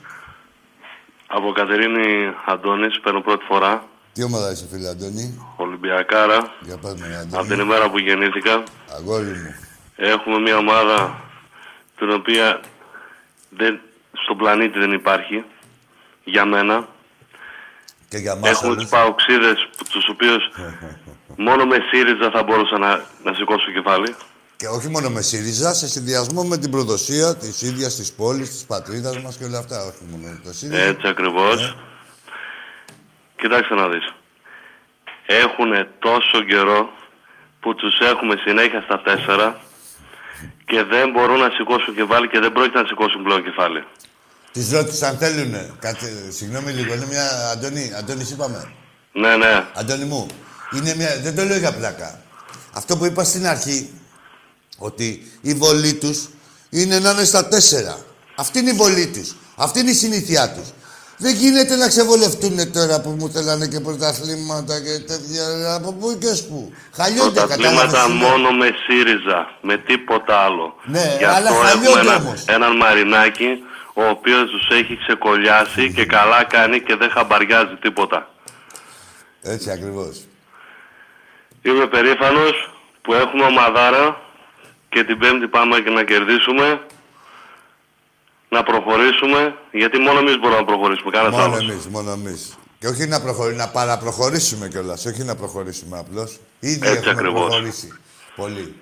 Από Κατερίνη Αντώνης, παίρνω πρώτη φορά. Τι ομάδα είσαι, φίλε, Αντώνη; Ολυμπιακάρα. Για πάμε, Από την Αντώνη. ημέρα που γεννήθηκα. Αγόρι μου. Έχουμε μια ομάδα την οποία δεν, στον πλανήτη δεν υπάρχει. Για μένα. Και για μας Έχουμε όλους. τους παοξίδες, που- τους οποίους μόνο με ΣΥΡΙΖΑ θα μπορούσα να, να σηκώσω κεφάλι. Και όχι μόνο με ΣΥΡΙΖΑ, σε συνδυασμό με την προδοσία της ίδιας της πόλης, της πατρίδας μας και όλα αυτά. Όχι μόνο με το ΣΥΡΙΖΑ. Έτσι ακριβώς. Ναι. Κοιτάξτε να δεις. Έχουν τόσο καιρό που τους έχουμε συνέχεια στα τέσσερα και δεν μπορούν να σηκώσουν κεφάλι και δεν πρόκειται να σηκώσουν πλέον κεφάλι. Τις ρώτησα αν θέλουνε. Κάτσε, συγγνώμη λίγο, είναι μια... Αντώνη, Αντώνη, είπαμε. Ναι, ναι. Αντώνη μου, είναι μια... δεν το λέω για πλάκα. Αυτό που είπα στην αρχή, ότι η βολή τους είναι να είναι στα τέσσερα. Αυτή είναι η βολή τους. Αυτή είναι η συνήθειά τους. Δεν γίνεται να ξεβολευτούν τώρα που μου θέλανε και πρωταθλήματα και τέτοια. Από πού και ως πού. Χαλιόνται, Πρωταθλήματα κατάλαβες. μόνο με ΣΥΡΙΖΑ, με τίποτα άλλο. Ναι, Γι' αλλά αυτό έχουμε χαλιόνται ένα, όμως. έναν Μαρινάκη, ο οποίος τους έχει ξεκολλιάσει και καλά κάνει και δεν χαμπαριάζει τίποτα. Έτσι ακριβώς. Είμαι περήφανος που έχουμε ομαδάρα και την Πέμπτη πάμε και να κερδίσουμε, να προχωρήσουμε, γιατί μόνο εμείς μπορούμε να προχωρήσουμε, κανένας Μόνο άλλος. εμείς, μόνο εμείς. Και όχι να, προχωρήσουμε, να παραπροχωρήσουμε κιόλας, όχι να προχωρήσουμε απλώς. Ήδη Έτσι έχουμε ακριβώς. προχωρήσει. Πολύ.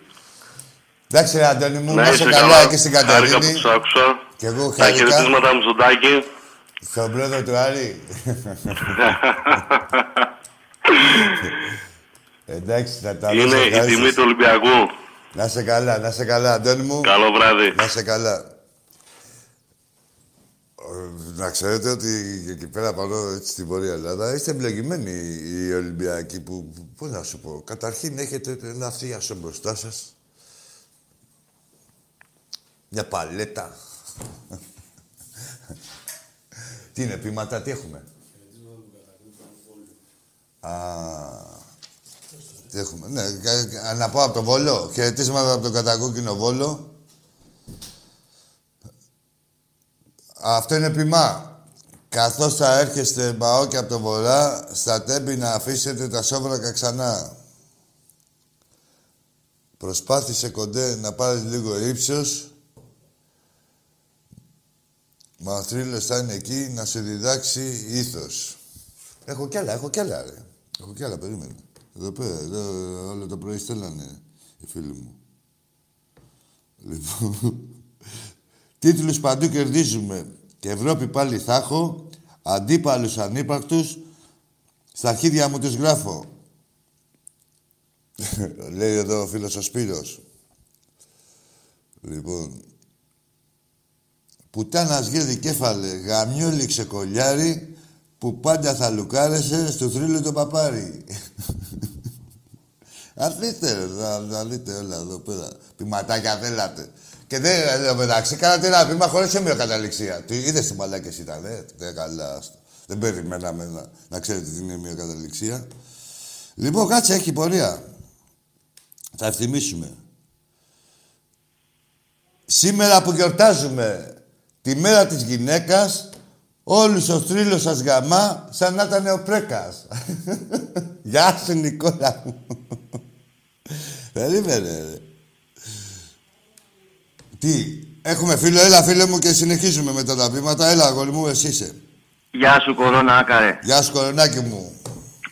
Εντάξει, ρε Αντώνη μου, Να να είσαι είσαι καλά καλά, και στην χάρηκα που Κατερίνη. τους άκουσα. Και εγώ Τα χάρηκα χαιρετίσματα μου στον Τάκη. στον πρόεδρο του Άρη. Εντάξει, θα τα Είναι δώσω, η ευχαρίστως. τιμή του Ολυμπιακού. Να σε καλά, να σε καλά, Αντώνη μου. Καλό βράδυ. Να σε καλά. Να ξέρετε ότι εκεί πέρα πάνω έτσι, στην Βόρεια Ελλάδα είστε εμπλεγημένοι οι Ολυμπιακοί που, που- πώς να σου πω, καταρχήν έχετε ένα θείασο μπροστά σας. Μια παλέτα. τι είναι, πείματα, τι έχουμε; Α, τι έχουμε. Ναι, κα- κα- να πω από τον Βόλο. Χαιρετίσματα από τον κατακόκκινο Βόλο. Αυτό είναι ποιμά. Καθώς θα έρχεστε μπαόκι από τον βορρά, στα τέμπη να αφήσετε τα σόβρακα ξανά. Προσπάθησε κοντέ να πάρεις λίγο ύψος. Μα ο θρύλος θα είναι εκεί να σου διδάξει ήθος. Έχω κι άλλα, έχω κι άλλα, ρε. Έχω κι άλλα, περίμενε. Εδώ πέρα, εδώ όλο το πρωί στέλνανε οι φίλοι μου. Λοιπόν, τίτλους παντού κερδίζουμε. Και Ευρώπη πάλι θα έχω, αντίπαλους ανύπαρκτους, στα αρχίδια μου τους γράφω. Λέει εδώ ο φίλος ο Σπύρος. Λοιπόν, Πουτάνας γύρι κέφαλε, γαμιόλι ξεκολιάρι, που πάντα θα λουκάρεσαι στο θρύλο το παπάρι. Αφήστε ρε, να, να δείτε όλα εδώ πέρα. Πηματάκια θέλατε. Και δεν, εδώ μεταξύ, κάνατε ένα πείμα χωρίς ομοιοκαταληξία. Τι είδες τι μαλάκες ήταν, ε. Δεν καλά. άστο. Δεν περιμέναμε να, να ξέρετε τι είναι ομοιοκαταληξία. Λοιπόν, κάτσε, έχει πορεία. Θα ευθυμίσουμε. Σήμερα που γιορτάζουμε τη μέρα της γυναίκας, όλους ο θρύλος σας γαμά σαν να ήταν ο Πρέκας. Γεια σου Νικόλα μου. Περίμενε ρε. Τι, έχουμε φίλο, έλα φίλε μου και συνεχίζουμε με τα ταπήματα. Έλα, αγόρι μου, εσύ είσαι. Γεια σου, κορώνα, άκαρε. Γεια σου, κορονάκι μου.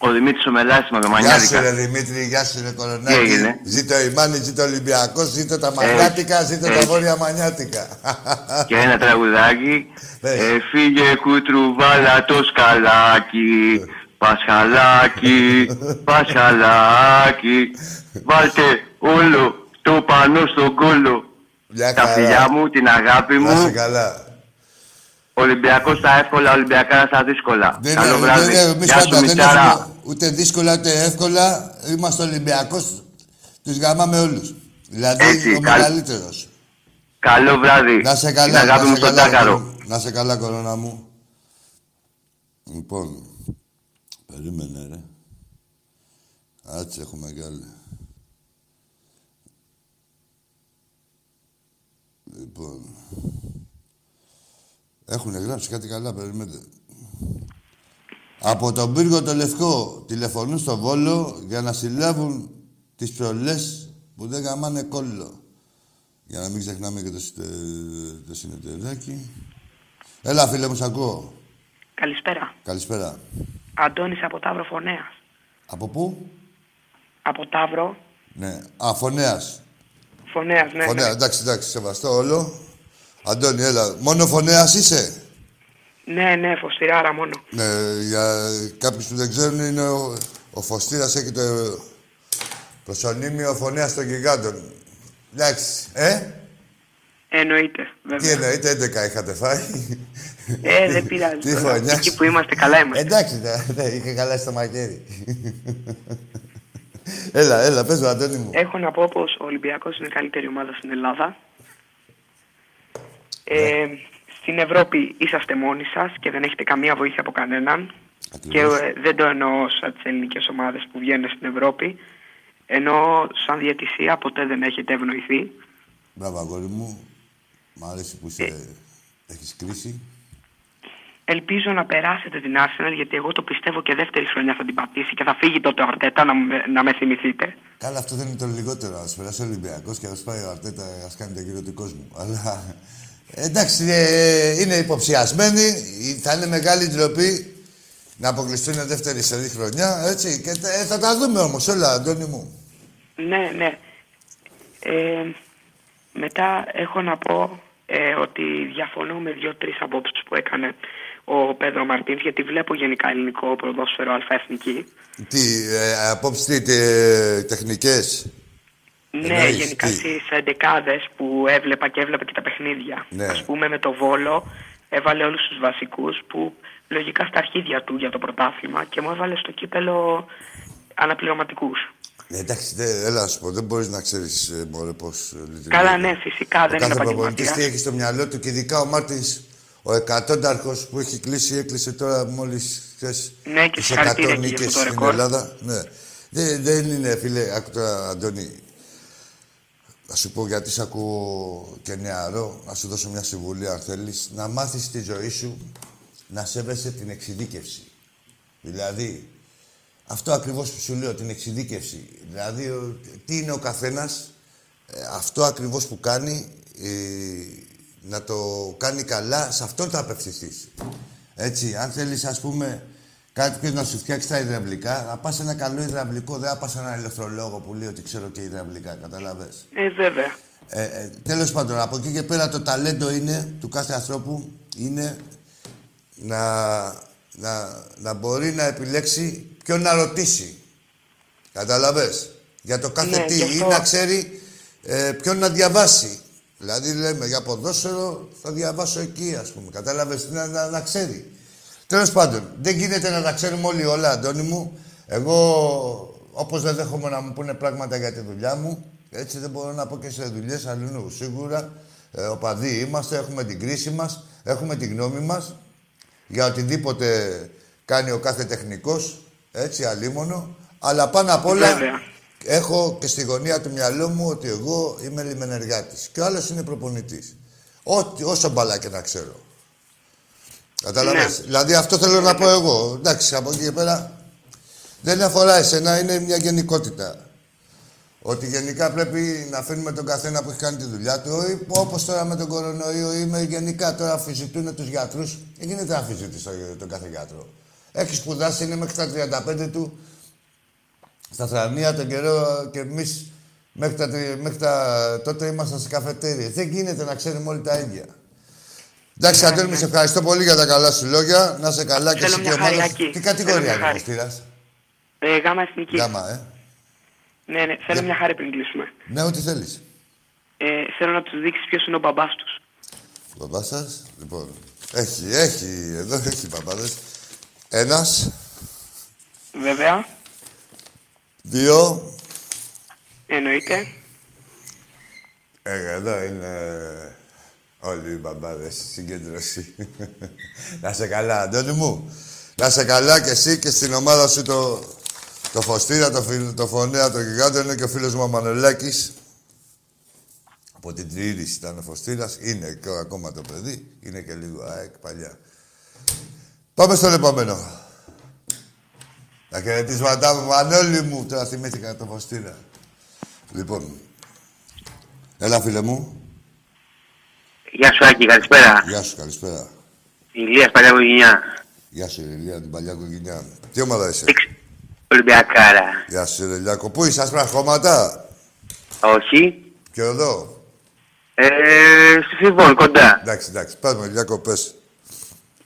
Ο Δημήτρης ο Μελάσης με το Γεια σου, Μανιάρικα. ρε Δημήτρη, γεια σου, ρε Τι κορονάκι. έγινε; Ζήτω η Μάνη, ζήτω ο Ολυμπιακός, ζήτω τα Μανιάτικα, ζήτω τα έτσι. Βόρεια Μανιάτικα. Και ένα τραγουδάκι. Πες. Ε, φύγε κουτρουβάλα το σκαλάκι. Πασχαλάκι, πασχαλάκι. Βάλτε όλο το πανό στον κόλο. Μια Τα χαρά. φιλιά μου, την αγάπη Να είσαι μου. καλά. Ολυμπιακός στα εύκολα, Ολυμπιακά στα δύσκολα. Δεν Καλό είναι- βράδυ. δεν είναι- εμείς Γεια σου, πάντα δεν Μιτσάρα. έχουμε ούτε δύσκολα ούτε εύκολα. Είμαστε Ολυμπιακός, τους γαμάμε όλους. Δηλαδή Έτσι, ο καλ- μεγαλύτερος. Καλό βράδυ. Να σε καλά, Την αγάπη να μου σε στον καλά, Τάκαρο. κορώνα. Να σε καλά, κορώνα μου. Λοιπόν, περίμενε ρε. Άτσε, έχουμε κι άλλη. Λοιπόν, έχουν γράψει κάτι καλά, περιμένετε. Από τον πύργο το Λευκό τηλεφωνούν στο Βόλο για να συλλάβουν τις προλές που δεν γαμάνε κόλλο. Για να μην ξεχνάμε και το, στε- το συνεταιράκι. Έλα, φίλε μου, σ' ακούω. Καλησπέρα. Καλησπέρα. Αντώνης από Ταύρο Φωνέας. Από πού; Από Ταύρο Ναι. Α, φωνέας. Φωνέας, ναι. Φωνέα, ναι. εντάξει, εντάξει, σεβαστό όλο. Αντώνη, έλα. Μόνο φωνέας είσαι; Ναι, ναι, φωστηράρα μόνο. Ναι, για κάποιους που δεν ξέρουν είναι ο, ο Φωστήρας έχει το προσωνύμιο φωνέας των γιγάντων. Εντάξει, ε, Εννοείται, τι βέβαια. εννοείται, 11 είχατε φάει; Ε, δεν πειράζει. Τι τώρα. χρονιά. Εκεί που είμαστε, καλά είμαστε. Εντάξει, ναι, ναι, είχε καλά στο μαχαίρι. έλα, έλα, πες μου, Αντώνη μου. Έχω να πω πως ο Ολυμπιακός είναι η καλύτερη ομάδα στην Ελλάδα. Ε, στην Ευρώπη είσαστε μόνοι σας και δεν έχετε καμία βοήθεια από κανέναν. Και Ακριβώς. ε, δεν το εννοώ σαν τις ελληνικές ομάδες που βγαίνουν στην Ευρώπη. Ενώ σαν διαιτησία ποτέ δεν έχετε ευνοηθεί. Μπράβο, αγόρι μου. Μ' αρέσει που είσαι... Έχεις κρίση. Ελπίζω να περάσετε την Arsenal γιατί εγώ το πιστεύω και δεύτερη χρονιά θα την πατήσει και θα φύγει τότε ο Αρτέτα να, με- να με θυμηθείτε. Καλά, αυτό δεν είναι το λιγότερο. Α περάσει ο Ολυμπιακός και ας πάει ο Αρτέτα, ας κάνει τον κύριο του κόσμου. Αλλά εντάξει, ε, είναι υποψιασμένοι. Θα είναι μεγάλη ντροπή να αποκλειστούν δεύτερη σερή χρονιά. Έτσι. Και τα- ε, θα τα δούμε όμως όλα, Αντώνη μου. Ναι, ναι. Ε, μετά έχω να πω ε, ότι διαφωνώ με δύο-τρεις απόψεις που έκανε ο Πέδρο Μαρτίνς γιατί βλέπω γενικά ελληνικό ποδόσφαιρο αλφαεθνική. Τι, ε, απόψη τι, ε, τεχνικές; Ναι, Εννοείς, γενικά τι; στις εντεκάδες που έβλεπα και έβλεπα και τα παιχνίδια. Ναι. Ας πούμε με το Βόλο έβαλε όλους τους βασικούς που λογικά στα αρχίδια του για το πρωτάθλημα και μου έβαλε στο κύπελο αναπληρωματικούς. Ε, εντάξει, δε, έλα να σου πω, δεν μπορείς να ξέρεις μωρέ πώς λειτουργεί. Καλά, ναι, φυσικά, Ο δεν είναι κάθε προπονητής τι επαγγελματίας. έχει στο μυαλό του και ειδικά ο Μάρτινς, ο εκατόνταρχο που έχει κλείσει, έκλεισε τώρα μόλις χθες. Ναι, και συγχαρητήρια και για αυτό το στην ρεκόρ. Ελλάδα. Ναι. Δεν, δεν είναι, φίλε, άκου τώρα, Αντώνη. Να σου πω γιατί σε ακούω και νεαρό, να σου δώσω μια συμβουλή αν θέλεις. Να μάθεις τη ζωή σου να σέβεσαι την εξειδίκευση. Δηλαδή, αυτό ακριβώς που σου λέω, την εξειδίκευση. Δηλαδή, ο- τι είναι ο καθένας, ε, αυτό ακριβώς που κάνει, ε, να το κάνει καλά, σε αυτόν θα απευθυνθείς. Έτσι, αν θέλεις, ας πούμε, κάποιος να σου φτιάξει τα υδραυλικά, να πας σε ένα καλό υδραυλικό, δεν θα πας σε έναν ηλεκτρολόγο που λέει ότι ξέρω και υδραυλικά, καταλαβες. Ε, βέβαια. Ε, ε, τέλος πάντων, από εκεί και πέρα το ταλέντο είναι, του κάθε ανθρώπου, είναι να, να, να μπορεί να επιλέξει ποιον να ρωτήσει. Καταλαβες. Για το κάθε Ναι, τι. γι' Ή αυτό- να ξέρει ε, ποιον να διαβάσει. Δηλαδή, λέμε, για ποδόσφαιρο θα διαβάσω εκεί, ας πούμε. Κατάλαβες, να, να, να ξέρει. Τέλος πάντων, δεν γίνεται να τα ξέρουμε όλοι όλα, Αντώνη μου. Εγώ, όπως δεν δέχομαι να μου πούνε πράγματα για τη δουλειά μου, έτσι δεν μπορώ να πω και σε δουλειές αλλού. Σίγουρα, ε, οπαδοί είμαστε, έχουμε την κρίση μας, έχουμε τη γνώμη μας για οτιδήποτε κάνει ο κάθε τεχνικός, έτσι, αλίμονο. Αλλά πάνω απ' όλα, Βέβαια. Έχω και στη γωνία του μυαλού μου ότι εγώ είμαι λιμενεργάτης και ο άλλος είναι προπονητής. Ό,τι, όσο μπαλά και να ξέρω. Καταλαβες; Ναι. Δηλαδή αυτό θέλω να πω εγώ. Εντάξει, από εκεί και πέρα δεν αφορά εσένα, είναι μια γενικότητα. Ότι γενικά πρέπει να αφήνουμε τον καθένα που έχει κάνει τη δουλειά του. Όπως τώρα με τον κορονοϊό ή με γενικά τώρα αφιζητούν τους γιατρούς. Δεν γίνεται να αφιζητεί τον κάθε γιατρό. Έχει σπουδάσει, είναι μέχρι τα 35 του στα θρανία τον καιρό και εμείς μέχρι, τα, τρι- μέχρι τα, τότε ήμασταν σε καφετέρειε. Δεν γίνεται να ξέρουμε όλοι τα ίδια. Εντάξει, Αντώνη, μου σε ευχαριστώ πολύ για τα καλά σου λόγια. Να σε καλά και Θέλω εσύ και μια ο Μάνος. χαριακή. Τι Θέλω κατηγορία μια είναι ο χάρη. Στήρας; Ε, γάμα εθνική. Γάμα, ε. Ναι, ναι, θέλω μια χάρη πριν κλείσουμε. Ναι, ό,τι θέλεις. Ε, θέλω να τους δείξεις ποιος είναι ο μπαμπάς τους. Ο μπαμπάς σας, λοιπόν. Έχει, έχει, εδώ έχει μπαμπάδες. Ένας, Βέβαια, δύο, εννοείται. ε, εδώ είναι όλοι οι μπαμπάδες, συγκέντρωση. να σε καλά, Αντώνη μου. Να σε καλά και εσύ και στην ομάδα σου το, το Φωστήρα, το, φιλ, το Φωνέα, το Γιγάντο, είναι και ο φίλος μου ο Μανολάκης. Από την Τριήρηση ήταν ο Φωστήρας. Είναι και ακόμα το παιδί. Είναι και λίγο ΑΕΚ παλιά. Πάμε στον επόμενο. Τα χαιρετίσματά μου, Μανώλη μου. Τώρα θυμήθηκα το Φωστήρα. Λοιπόν. Έλα, φίλε μου. Γεια σου Άκη, καλησπέρα. Γεια σου, καλησπέρα. Ηλίας Παλιά Κογινιά. Γεια σου, Ηλία, την παλιά κοκκινιά. Τι ομάδα είσαι; Ολυμπιακάρα. Γεια σου, Ηλιάκο. Πού είσαι, άσπρα χώματα; Όχι. Και εδώ. Ε, στη Φιβόν, κοντά. Εντάξει, εντάξει. Πες μου, Ηλιάκο, πες.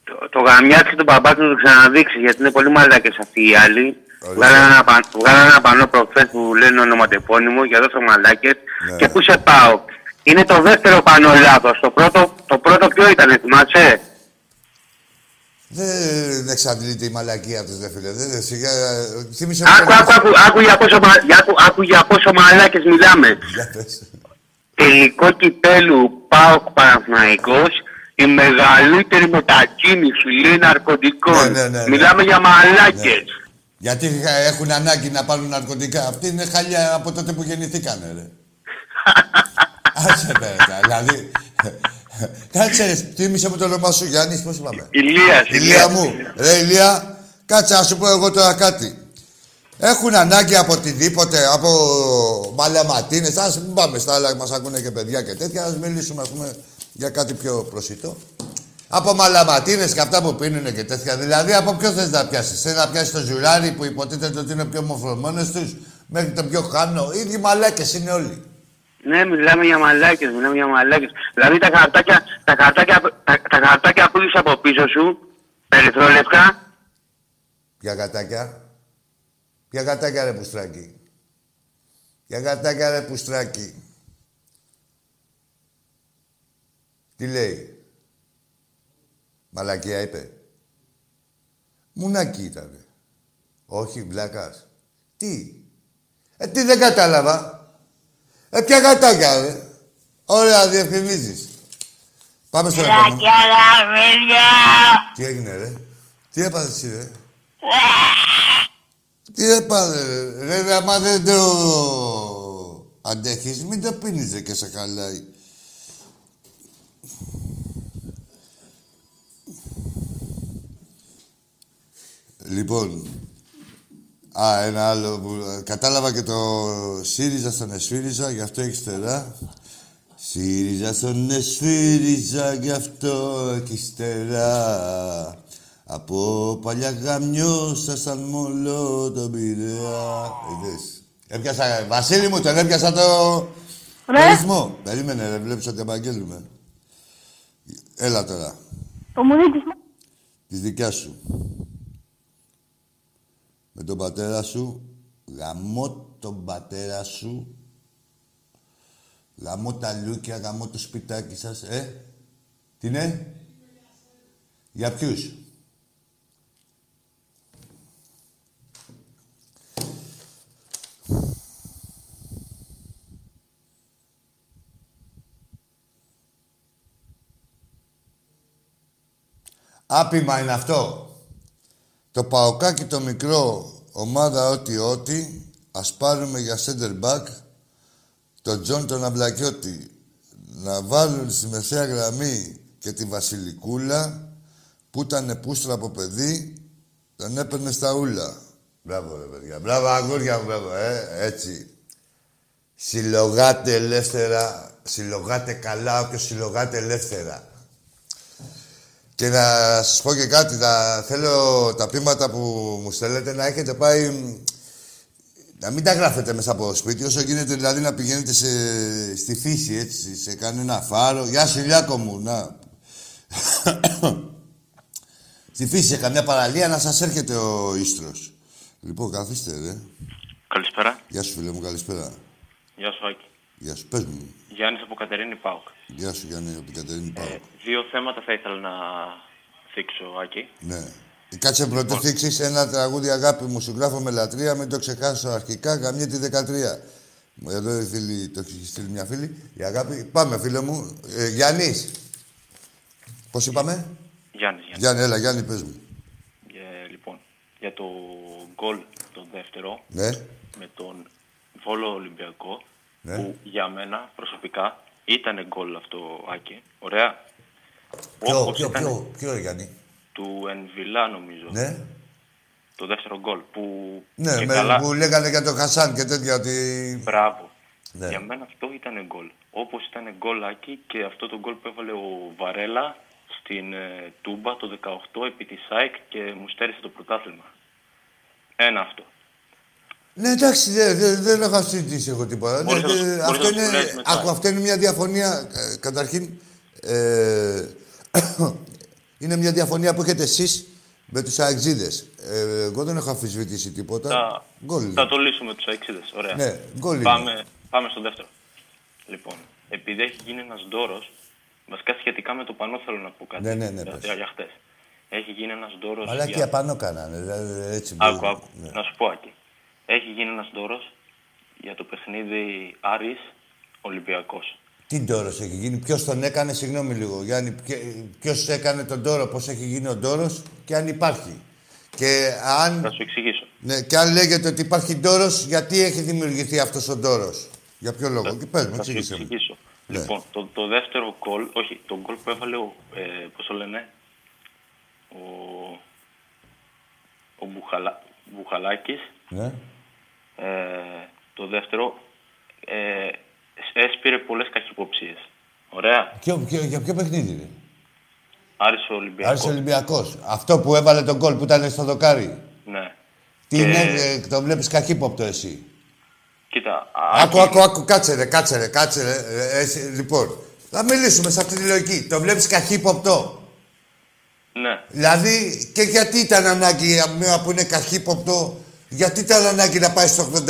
Το, το γαμιάτι του μπαμπά του να το ξαναδείξει, γιατί είναι πολύ μαλάκες αυτοί οι άλλοι. Ωραία. Βγάλανε ένα, παν- βγάλανε ένα πανό προχθές που λένε ονοματεπώνυμο για δώσω μαλάκες. Ναι. Και πού σε πάω. Είναι το δεύτερο πανό λάθος. Το πρώτο, το πρώτο ποιο ήταν, θυμάσαι; Δεν εξαντλείται η μαλακία τους, δε φίλε. Δεν, σιγά, θύμισε Άκου, άκου, άκου, άκου, για πόσο, μα- για, άκου, άκου για πόσο μαλάκες μιλάμε. Για πες. τελικό κυπέλου ΠΑΟΚ Παναθηναϊκός η μεγαλύτερη μετακίνηση λέει ναρκωτικών. Ναι, ναι, ναι, ναι. Μιλάμε για μαλάκες. Γιατί είχα- έχουν ανάγκη να πάρουν ναρκωτικά. Αυτοί είναι χάλια από τότε που γεννηθήκανε, ρε. Άσε πέρα, δηλαδή. Κάτσε, ρε, θύμισε μου το όνομα σου, Γιάννης, πώς είπαμε. Ηλίας, Ηλία μου. Ρε Ηλία, κάτσε να σου πω εγώ τώρα κάτι. Έχουν ανάγκη από οτιδήποτε, από μαλαματίνες. Ας μην πάμε στα άλλα, μας ακούνε και παιδιά και τέτοια. Ας μιλήσουμε, ας πούμε, για κάτι πιο προσιτό. Από μαλαματίνες και αυτά που πίνουνε και τέτοια. Δηλαδή, από ποιο θες να πιάσεις; Θες να πιάσεις το ζουράρι που υποτίθεται ότι είναι πιο μορφωμένος τους, μέχρι το πιο χάνο. Οι ίδιοι μαλάκες είναι όλοι. Ναι, μιλάμε για μαλάκες, μιλάμε για μαλάκες. Δηλαδή τα χαρτάκια, τα χαρτάκια, τα, τα χαρτάκια που έχεις από πίσω σου, περιθρόλευκα, Ποια γατάκια. Ποια γατάκια ρε πουστράκι. Ποια γατάκια ρε πουστράκι. Τι λέει; Μαλακία είπε. Μουνάκι ήτανε. Όχι, βλάκας. Τι; Ε, τι δεν κατάλαβα. Ε, ποια κατάκια, ρε. Ωραία, διευκρινίζεις. Πάμε στο επόμενο. Τι έγινε, ρε; Τι έπαθες εσύ, ρε; Τι έπαθε, ρε. Ρε, ρε, άμα δεν το αντέχεις, μην το πίνεις, ρε, και σε χαλάει. Λοιπόν, α, ένα άλλο που... Κατάλαβα και το ΣΥΡΙΖΑ στον ΕΣΦΥΡΙΖΑ, γι' αυτό έχεις στερά. ΣΥΡΙΖΑ στον ΕΣΦΥΡΙΖΑ, γι' αυτό έχεις στερά. Από παλιά γαμιώσα σαν μολό τον Πειραιά. Είδες. Έπιασα, Βασίλη μου, τον έπιασα το... Ρε. Το ρυθμό. Περίμενε, ρε, βλέπεις ότι απαγγέλουμε. Έλα τώρα. Το μουδίτης μου. Της δικιάς σου. Με τον πατέρα σου. Γαμώ τον πατέρα σου. Γαμώ τα λούκια, γαμώ το σπιτάκι σας. Ε, τι είναι. Για ποιους; Άπημα είναι αυτό. Το Παοκάκι το μικρό, ομάδα ό,τι-ό,τι, ας πάρουμε για center back τον Τζον τον Αμπλακιώτη. Να βάλουν στη μεσαία γραμμή και τη Βασιλικούλα, που ήταν πούστρα από παιδί, τον έπαιρνε στα ούλα. Μπράβο, ρε παιδιά. Μπράβο, αγούρια μου, μπράβο, ε, έτσι. Συλλογάτε ελεύθερα, συλλογάτε καλά, όποιος συλλογάτε ελεύθερα. Και να σας πω και κάτι, θα θέλω τα πείματα που μου στέλνετε να έχετε πάει... μ, Να μην τα γράφετε μέσα από το σπίτι, όσο γίνεται δηλαδή να πηγαίνετε σε, στη φύση, έτσι, σε κανένα φάρο. Γεια σου, Λιάκο μου, να. στη φύση, σε καμιά παραλία, να σας έρχεται ο ίστρος. Λοιπόν, καθίστε, ρε. Καλησπέρα. Γεια σου, φίλε μου, καλησπέρα. Γεια σου, Άκη. Γεια σου, πες μου. Γιάννης από Κατερίνη Πάουκ. Γεια σου, Γιάννη, από την Κατερίνη Πάο. Ε, δύο θέματα θα ήθελα να θίξω, Άκη. Ναι. Κάτσε πρώτο θίξεις ένα τραγούδι αγάπη μου, σου γράφω με λατρεία, μην το ξεχάσω αρχικά, καμία τη 13. Εδώ η φίλη, το έχει στείλει μια φίλη. Η αγάπη, πάμε φίλε μου. Ε, Γιάννης. Πώς είπαμε; Γιάννης, Γιάννης. Γιάννη, έλα, Γιάννη, πες μου. Ε, λοιπόν, για το γκολ το δεύτερο Ναι. με τον Βόλο Ολυμπιακό Ναι. που για μένα προσωπικά ήταν γκολ αυτό, Άκη. Ωραία. Ποιο, Όπως ποιο, ήταν ποιο, ποιο, Γιάννη; Του Ενβιλά, νομίζω. Ναι. Το δεύτερο γκολ που Ναι, και με, καλά... που λέγανε για τον Χασάν και τέτοια ότι... Μπράβο. Ναι. Για μένα αυτό ήταν γκολ. Όπως ήταν γκολ Άκη και αυτό το γκολ που έβαλε ο Βαρέλα στην ε, Τούμπα το 18 επί της ΑΕΚ και μου στέρισε το πρωτάθλημα. Ένα αυτό. Ναι, εντάξει, δεν δε, δεν έχω συζητήσει εγώ τίποτα. Μπορείς Ναι, να το- ναι, μπορείς αυτό, να το είναι, σχολιάσεις μετά. άκου, αυτό είναι μια διαφωνία. ε, καταρχήν, ε, είναι μια διαφωνία που έχετε εσείς με τους αεξίδες. Ε, εγώ δεν έχω αμφισβητήσει τίποτα. Θα, Γκολ είναι. θα το λύσουμε τους αεξίδες. Ωραία. Ναι, γκολ είναι. πάμε, πάμε στο δεύτερο. Λοιπόν, επειδή έχει γίνει ένας δώρος, βασικά σχετικά με το πανό θέλω να πω κάτι. Ναι, ναι, ναι, για, πες. για χτες. Έχει γίνει ένας δώρος. Αλλά και απάνω κάνανε. δηλαδή, Έτσι Άκου, μπορεί. άκου. Ναι. Να σου πω, Άκη. Έχει γίνει ένας δώρος για το παιχνίδι Άρης Ολυμπιακός. Τι ντόρος έχει γίνει, ποιος τον έκανε, συγγνώμη λίγο, Γιάννη, ποιο έκανε τον τόρο, πώς έχει γίνει ο τόρο και αν υπάρχει. Και αν, Θα σου εξηγήσω. ναι, και αν λέγεται ότι υπάρχει τόρο, γιατί έχει δημιουργηθεί αυτός ο τόρο. Για ποιο λόγο, και πες μου, Θα σου εξήγησε μου. εξηγήσω. Ναι. Λοιπόν, το, το δεύτερο γκολ, όχι, το γκολ που έβαλε ο, ε, πώς το λένε, ο, ο Μπουχαλα, Μπουχαλάκης, Ναι. Ε, το δεύτερο, ε, έσπηρε πολλές καχυποψίες. Ωραία. Ποιο, ποιο, για ποιο παιχνίδι είναι; Άρης ο Ολυμπιακός. Άρης Ολυμπιακός. Αυτό που έβαλε τον κόλ που ήταν στο δοκάρι. Ναι. Τι Και- είναι, ε, το βλέπεις καχύποπτο εσύ; Κοίτα, Άκου, Άκη, άκου, άκου, κάτσε ρε, κάτσε ρε, κάτσε ρε. Ε, εσύ, λοιπόν, θα μιλήσουμε σε αυτή τη λογική. Το βλέπεις καχύποπτο; Ναι. Δηλαδή, και γιατί ήταν ανάγκη για μένα που είναι καχύποπτο, γιατί ήταν ανάγκη να πάει στο 87.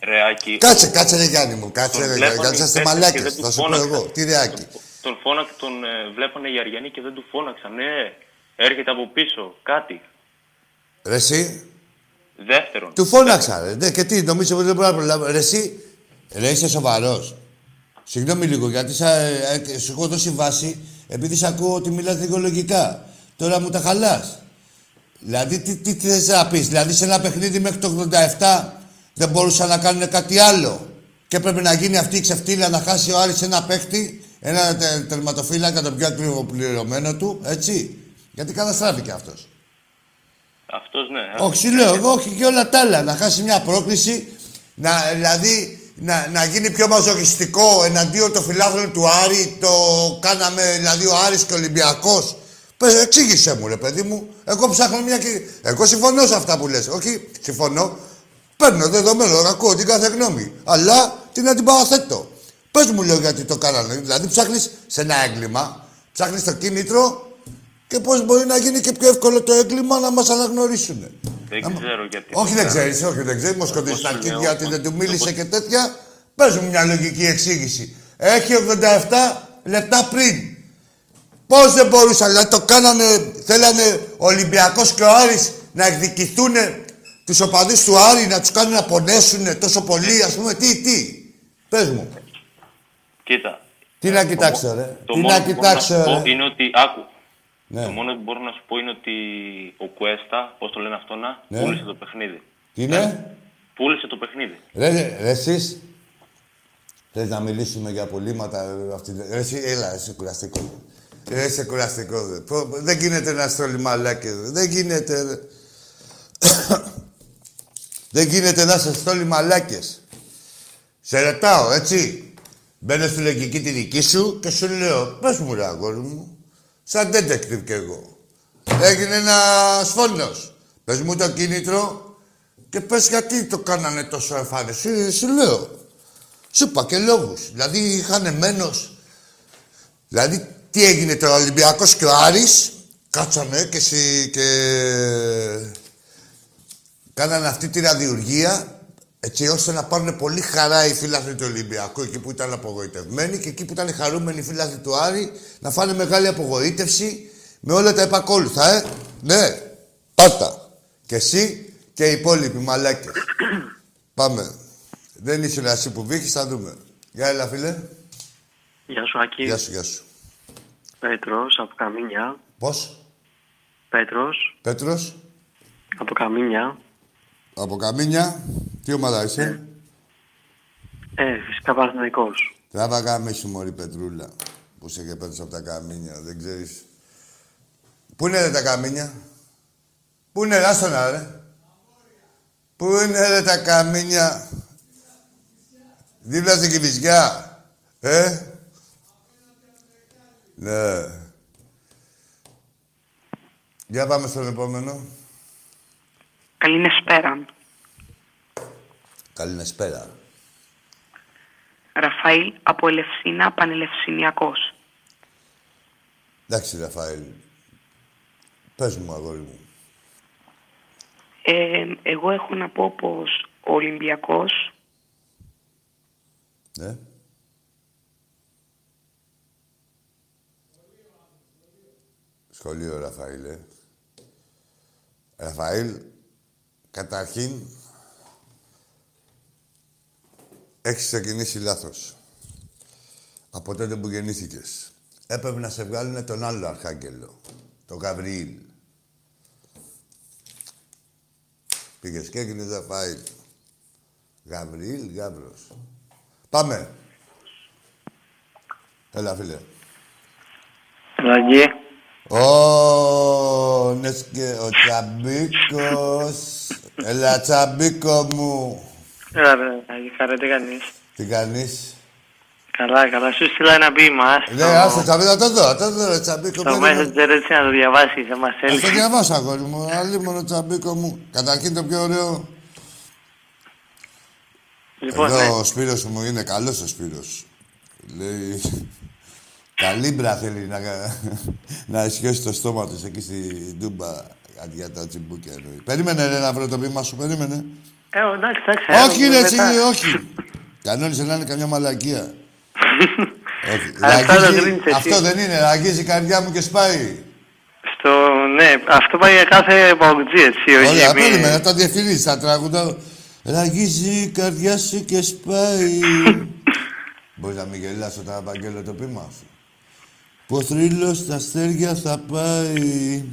Ρεάκι. Κάτσε, κάτσε ρε Γιάννη μου, κάτσε Τον ρε βλέπανε Γιάννη, οι είσαστε παίκτες και μαλάκες, δεν τους θα σου πω φώναξαν. εγώ. Τι ρεάκι. Τον- τον φώναξε, τον ε, βλέπανε οι Αριανοί και δεν τους φώναξαν. Ναι, έρχεται από πίσω, κάτι. Ρε εσύ, Δεύτερον. του φώναξα ρε. Ναι, και τι, νομίζω ότι δεν μπορεί να προλάβει. Ρε εσύ, ρε είσαι σοβαρός. Συγγνώμη λίγο, γιατί σα, ε, ε, σου έχω δώσει βάση επειδή σε ακούω ότι μιλάς δικαιολογικά. Τώρα μου τα χαλάς. Δηλαδή, τι, τι, τι θες να πεις; Δηλαδή, σε ένα παιχνίδι μέχρι το 87 δεν μπορούσαν να κάνουν κάτι άλλο. Και πρέπει να γίνει αυτή η ξεφτύλα να χάσει ο Άρης ένα παίχτη, ένα τε, τερματοφύλακα, το πιο ακριβοπληρωμένο του, έτσι. Γιατί καταστράφηκε αυτός. Αυτός ναι. Όχι, σου λέω εγώ, όχι και όλα τα άλλα. Να χάσει μια πρόκληση, να, δηλαδή να, να γίνει πιο μαζοχιστικό εναντίον των φιλάθλων του Άρη. Το κάναμε, δηλαδή ο Άρης και ο Ολυμπιακός. Πες, εξήγησέ μου, ρε παιδί μου. Εγώ ψάχνω μια και... Εγώ συμφωνώ σε αυτά που λες. Όχι, συμφωνώ. Παίρνω δεδομένο, ακούω την κάθε γνώμη. Αλλά την αντιπαραθέτω. Πες μου, λέω, γιατί το κάνανε. Δηλαδή ψάχνεις σε ένα έγκλημα, ψάχνεις το κίνητρο και πώς μπορεί να γίνει και πιο εύκολο το έγκλημα να μας αναγνωρίσουν. Δεν ξέρω γιατί. Όχι, το δεν κάνανε. ξέρεις, όχι, δεν ξέρεις. Μου σκοτήσει τα σου λέω, αρχίδια ότι δεν του μίλησε όπως- και τέτοια. Πες μου μια λογική εξήγηση. Έχει 87 λεπτά πριν. Πώς δεν μπορούσαν, δηλαδή το κάνανε, θέλανε ο Ολυμπιακός και ο Άρης να εκδικηθούν τους οπαδούς του Άρη, να τους κάνουν να πονέσουν τόσο πολύ, ας πούμε. Τι, τι. Πες μου. Κοίτα. Τι να κοιτάξω, ρε. Το Τι μόνο να που μπορώ κοιτάξω, σου πω ρε. είναι ότι. Άκου. Ναι. Το μόνο που μπορώ να σου πω είναι ότι ο Κουέστα, πώς το λένε αυτό να, Ναι. πούλησε το παιχνίδι. Τι είναι; Πούλησε το παιχνίδι. Ρε, ρε εσείς, θες να μιλήσουμε για πουλήματα ε, αυτή, τη- ρε, εσύ, έλα, είσαι κουραστικό. Ρε, είσαι κουραστικό, ρε. Πω- Δεν γίνεται να στρώνει μαλάκες, ρε. Δεν γίνεται, ρε. Δεν γίνεται να σε στόλοι μαλάκες. Σε ρωτάω, έτσι. Μπαίνω στη λογική τη δική σου και σου λέω, πες μου ρε αγόρι μου, σαν detective κι εγώ. Έγινε ένα φόνος. Πες μου το κίνητρο και πες γιατί το κάνανε τόσο εμφάνες. Σου, σου λέω. Σου είπα και λόγους. Δηλαδή είχαν μένος. Δηλαδή τι έγινε το Ολυμπιακός και ο Άρης. Κάτσανε και, συ, και κάνανε αυτή τη ραδιουργία έτσι ώστε να πάρουν πολύ χαρά οι φίλαθλοι του Ολυμπιακού εκεί που ήταν απογοητευμένοι και εκεί που ήταν χαρούμενοι οι φίλαθλοι του Άρη να φάνε μεγάλη απογοήτευση με όλα τα επακόλουθα, ε. Ναι, πάτα. Και εσύ και οι υπόλοιποι μαλάκες. Πάμε. Δεν είσαι εσύ που βήχεις, θα δούμε. Γεια έλα φίλε. Γεια σου, Άκη. Γεια σου, γεια σου. Πέτρος, από Καμίνια. Πώς, Πέτρος, Πέτρος, από Καμίνια. από Καμίνια. Τι ομάδα είσαι; Ε, φυσικά Παναθηναϊκός. Τράβα γάμισου μωρή Πετρούλα. Που σε και πέτρος από τα καμίνια, δεν ξέρεις. Πού είναι ρε τα καμίνια; Πού είναι, ρε, άστονα ρε. Πού είναι ρε τα καμίνια; Δίπλα στην Κηφισιά. Ε. Ναι. Για πάμε στον επόμενο. Καληνεσπέρα. Καληνεσπέρα. Ραφαήλ από Ελευσίνα, Πανελευσινιακός. Εντάξει, Ραφαήλ. Πες μου, αγόρι μου. Ε, εγώ έχω να πω πως ο Ολυμπιακός Ναι. Σχολείο, Ραφαήλ, ε. Ραφαήλ, καταρχήν, έχεις ξεκινήσει λάθος. Από τότε που γεννήθηκες. Έπρεπε να σε βγάλουν τον άλλο αρχάγγελο, τον Γαβριήλ. Πήγες και έγινες Ραφαήλ. Γαβριήλ, Γάβρος. Πάμε. Έλα, φίλε. Λαγί. Ω, νεσκε, ο Τσαμπίκος. Έλα, Τσαμπίκο μου. Έλα ρε, Λαγί, χαρά, τι κάνεις; Τι κάνεις; Καλά, καλά. Σου στείλα ένα ποίημα. Ναι, άσε, Τσαμπίκο, θα το δω, θα το δω, ρε, Τσαμπίκο. Στο περίμενε. Messenger έτσι να το διαβάσεις, άμα Θα θέλεις. το διαβάσω, αγόρι μου. Αλλή μόνο Τσαμπίκο μου. Καταρχήν το πιο ωραίο. Λοιπόν, Εδώ ναι. ο Σπύρος μου είναι καλός ο Σπύρος. Λέει... Καλύμπρα θέλει να, να ισχυώσει το στόμα τους εκεί στη Ντούμπα αντί για τα τσιμπούκια εννοεί. Περίμενε ρε να βρω το βήμα σου, περίμενε. Ε, εντάξει, εντάξει. όχι ρε, μετά. εσύ, όχι. Κανόνισε να είναι καμιά μαλακία. Όχι. Αυτό το Ραγίζει- κρίνεις εσύ. Αυτό δεν είναι. Ραγίζει η καρδιά μου και σπάει. Στο, ναι, αυτό πάει για κάθε παουτζή, έτσι. όχι Ωραία, μη- περίμενα. Τα διαφημίσεις, θα τραγουδάω. Ραγίζει η καρδιά σου και σπάει. Μπορείς να μην γελάς όταν απαγγέλω το πείμα σου. Που ο θρύλος στα αστέρια θα πάει.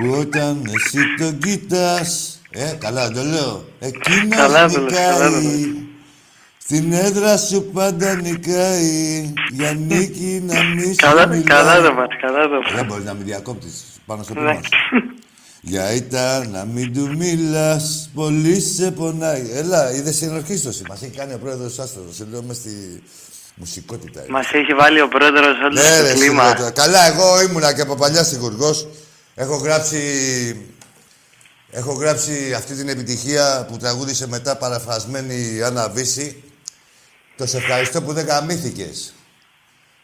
Που όταν εσύ τον κοίτας... Ε, καλά το λέω. Εκείνος Καλά το λες, καλά το νικάει. Στην έδρα σου πάντα νικάει. Για νίκη να μη σου Καλά, μιλάει. καλά το πας, καλά το πας. Δεν μπορείς να με διακόπτεις πάνω στο Ναι. πείμα σου. Για ήταν να μην του μιλάς, πολύ σε πονάει. Έλα, είδες συνορχίστωση. Μας έχει κάνει ο πρόεδρος Άστρος. Σε λέω μες στη μουσικότητα. είναι. Μας έχει βάλει ο πρόεδρος όλο Ναι, ρε, το κλίμα. συνόρχιστο. Καλά, εγώ ήμουνα και από παλιά σιγουργός. Έχω γράψει... Έχω γράψει αυτή την επιτυχία που τραγούδισε μετά παραφρασμένη η Άννα Βύση. Το σε ευχαριστώ που δεν γαμήθηκες.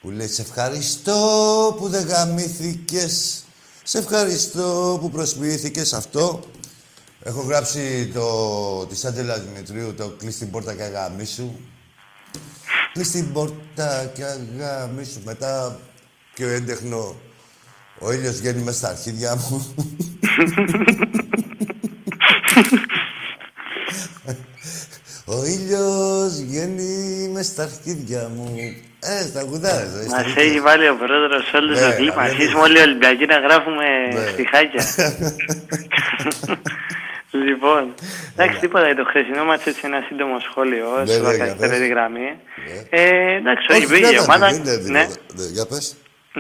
Που λέει σε ευχαριστώ που δεν γαμήθηκες. Σε ευχαριστώ που προσποιήθηκες αυτό. Έχω γράψει το της Άντζελας Δημητρίου, το «Κλείς την πόρτα και αγαμίσου». Κλείς την πόρτα και αγαμίσου. Μετά πιο έντεχνο, ο ήλιος βγαίνει μέσα στα αρχίδια μου. ο ήλιος βγαίνει μέσα στα αρχίδια μου. Ε, στα γουδάρες, ρε. Μας έχει βάλει ο πρόεδρος όλο Ναι, το κλίμα. αλλά Αρχίσουμε δεν- όλοι οι Ολυμπιακοί να γράφουμε Ναι. στιχάκια. λοιπόν, εντάξει, τίποτα. Το χθεσινό μάτς έτσι ένα σύντομο σχόλιο Ναι, στο ναι, για καθυστερή πες. τη γραμμή. Ναι. Ε, εντάξει, όχι, Όχι, μπήκε η δεν ομάδα. είναι, δεν είναι Ναι, τίποτα. Ναι, Για πες.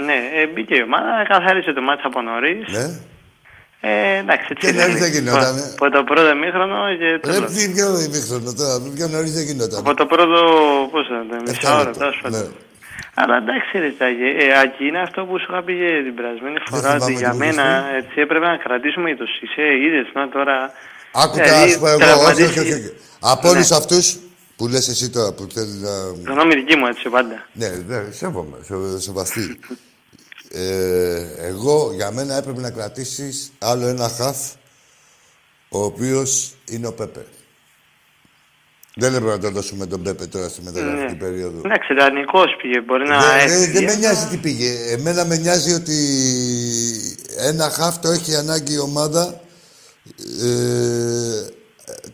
ναι, ε, μπήκε η ομάδα, καθάρισε το μάτς από νωρίς. Ναι. Ε, εντάξει, έτσι Και είναι. νωρίς δεν γινότανε. Από το πρώτο ημίχρονο και Ρε, τέλος. τι πιο ημίχρονο τώρα, πιο νωρίς δεν γινόταν. Από το πρώτο, πώς θα το μισά Εφτά ώρα, λεπτά, τέλος πάντων. ναι. Αλλά εντάξει, ρε Τσάγε, ε, Ακή είναι αυτό που σου είχα πει και την περασμένη φορά, θυμάμαι ότι για τι μου μένα είχες έτσι έπρεπε να κρατήσουμε το Σισε, είδες να τώρα... Άκου Δηλαδή, τα, ας πω εγώ, όχι, τραυματίσει- όχι, όχι. Από Ναι. όλους αυτούς που λες εσύ τώρα, που θέλεις να... Γνώμη δική μου έτσι πάντα. Ναι, ναι, σέβομαι, σε- σεβαστή. Ε, εγώ, για μένα, έπρεπε να κρατήσεις άλλο ένα χαφ, ο οποίος είναι ο Πέπε. Δεν έπρεπε να το δώσουμε τον Πέπε τώρα στη μεταγραφική Ναι. περίοδο. Εντάξει, δανεικός πήγε, μπορεί να Δεν, έρθει. δεν, δεν με νοιάζει τι πήγε. Εμένα με νοιάζει ότι ένα χαφ το έχει ανάγκη η ομάδα. Ε,